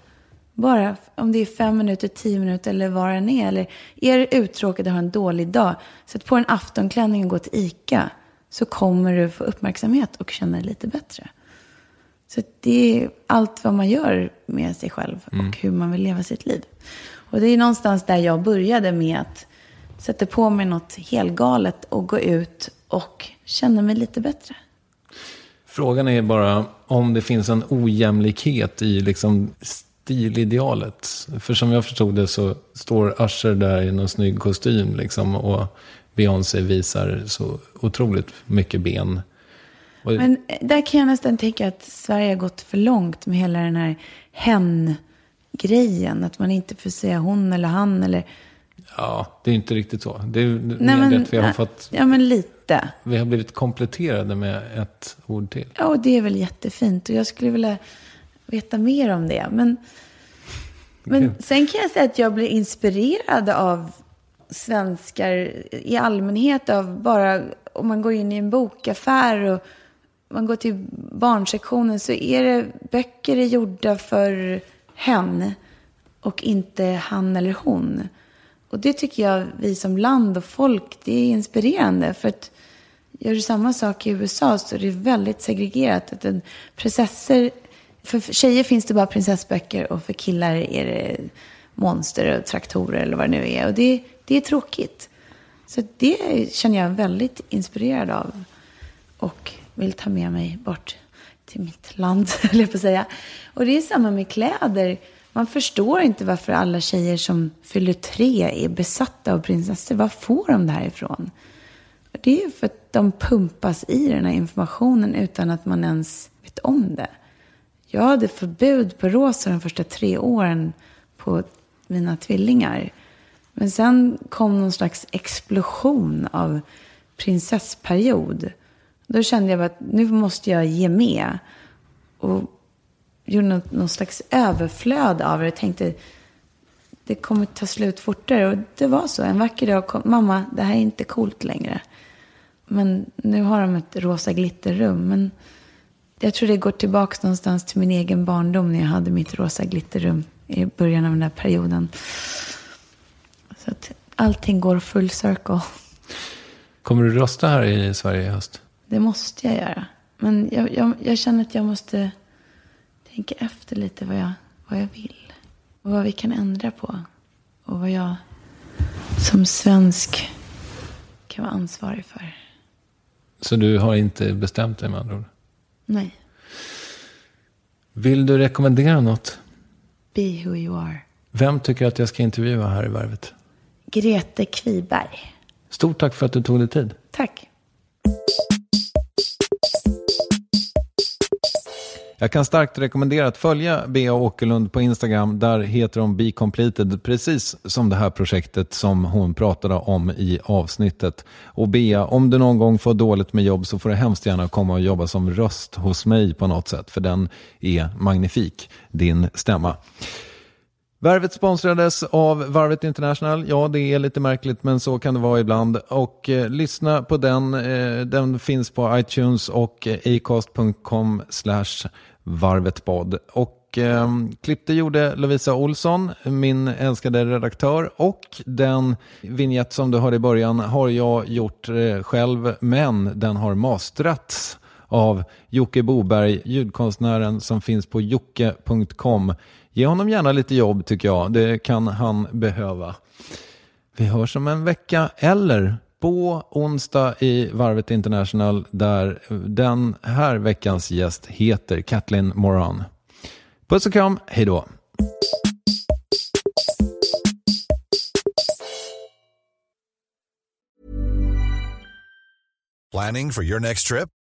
Bara om det är fem minuter, tio minuter eller vad det än är. Eller är du uttråkad och har en dålig dag, sätt på en aftonklänning och gå till ICA. Så kommer du få uppmärksamhet och känna dig lite bättre. Så det är allt vad man gör med sig själv och mm. hur man vill leva sitt liv. Och det är någonstans där jag började med att sätta på mig något helgalet och gå ut och känna mig lite bättre. Frågan är bara om det finns en ojämlikhet i liksom stilidealet. För som jag förstod det så står Usher där i någon snygg kostym liksom, och Beyoncé visar så otroligt mycket ben. Men där kan jag nästan tänka att Sverige har gått för långt med hela den här hen-grejen. Att man inte får säga hon eller han eller... Ja, det är inte riktigt så. Det är nej, men, vi har fått... Ja, men lite. Vi har blivit kompletterade med ett ord till. Ja, och det är väl jättefint. Och jag skulle vilja veta mer om det. Men, men sen kan jag säga att jag blir inspirerad av svenskar i allmänhet. Av bara om man går in i en bokaffär och man går till barnsektionen så är det böcker är gjorda för hen och inte han eller hon. Och det tycker jag vi som land och folk, det är inspirerande. För att gör du samma sak i USA så är det väldigt segregerat. Att en prinsessor, för tjejer finns det bara prinsessböcker och för killar är det monster och traktorer eller vad det nu är. Och det, det är tråkigt. Så det känner jag väldigt inspirerad av. Och vill ta med mig bort till mitt land, höll jag på att säga. Och det är samma med kläder. Man förstår inte varför alla tjejer som fyller tre är besatta av prinsessor. Var får de det här ifrån? Det är ju för att de pumpas i den här informationen utan att man ens vet om det. Jag hade förbud på rosa de första tre åren på mina tvillingar. Men sen kom någon slags explosion av prinsessperiod. Då kände jag att nu måste jag ge med. Och gjorde något, någon slags överflöd av det. Jag tänkte, det kommer ta slut fortare. Och det var så. En vacker dag kom, mamma, det här är inte coolt längre. Men nu har de ett rosa glitterrum. Men jag tror det går tillbaka någonstans till min egen barndom när jag hade mitt rosa glitterrum i början av den där perioden. Så att allting går full circle. Kommer du rösta här i Sverige i höst? Det måste jag göra. Men jag, jag, jag, känner att jag måste tänka efter lite vad jag, vad jag vill. Och vad vi kan ändra på. Och vad jag som svensk kan vara ansvarig för. Så du har inte bestämt dig med andra ord? Nej. Vill du rekommendera något? Be who you are. Vem tycker att jag ska intervjua här i Värvet? Grete Kviberg. Stort tack för att du tog dig tid. Tack. Jag kan starkt rekommendera att följa Bea Åkerlund på Instagram. Där heter hon Be Completed, precis som det här projektet som hon pratade om i avsnittet. Och Bea, om du någon gång får dåligt med jobb så får du hemskt gärna komma och jobba som röst hos mig på något sätt, för den är magnifik, din stämma. Värvet sponsrades av Varvet International. Ja, det är lite märkligt, men så kan det vara ibland. Och eh, lyssna på den. Eh, den finns på iTunes och eh, acast.com slash varvetpodd. Och eh, klippte gjorde Lovisa Olsson, min älskade redaktör. Och den vignett som du hörde i början har jag gjort eh, själv, men den har masterats av Jocke Boberg, ljudkonstnären som finns på jocke.com. Ge honom gärna lite jobb tycker jag. Det kan han behöva. Vi hörs om en vecka eller på onsdag i Varvet International där den här veckans gäst heter Kathleen Moran. Puss och kram, hej då! Planning for your next trip?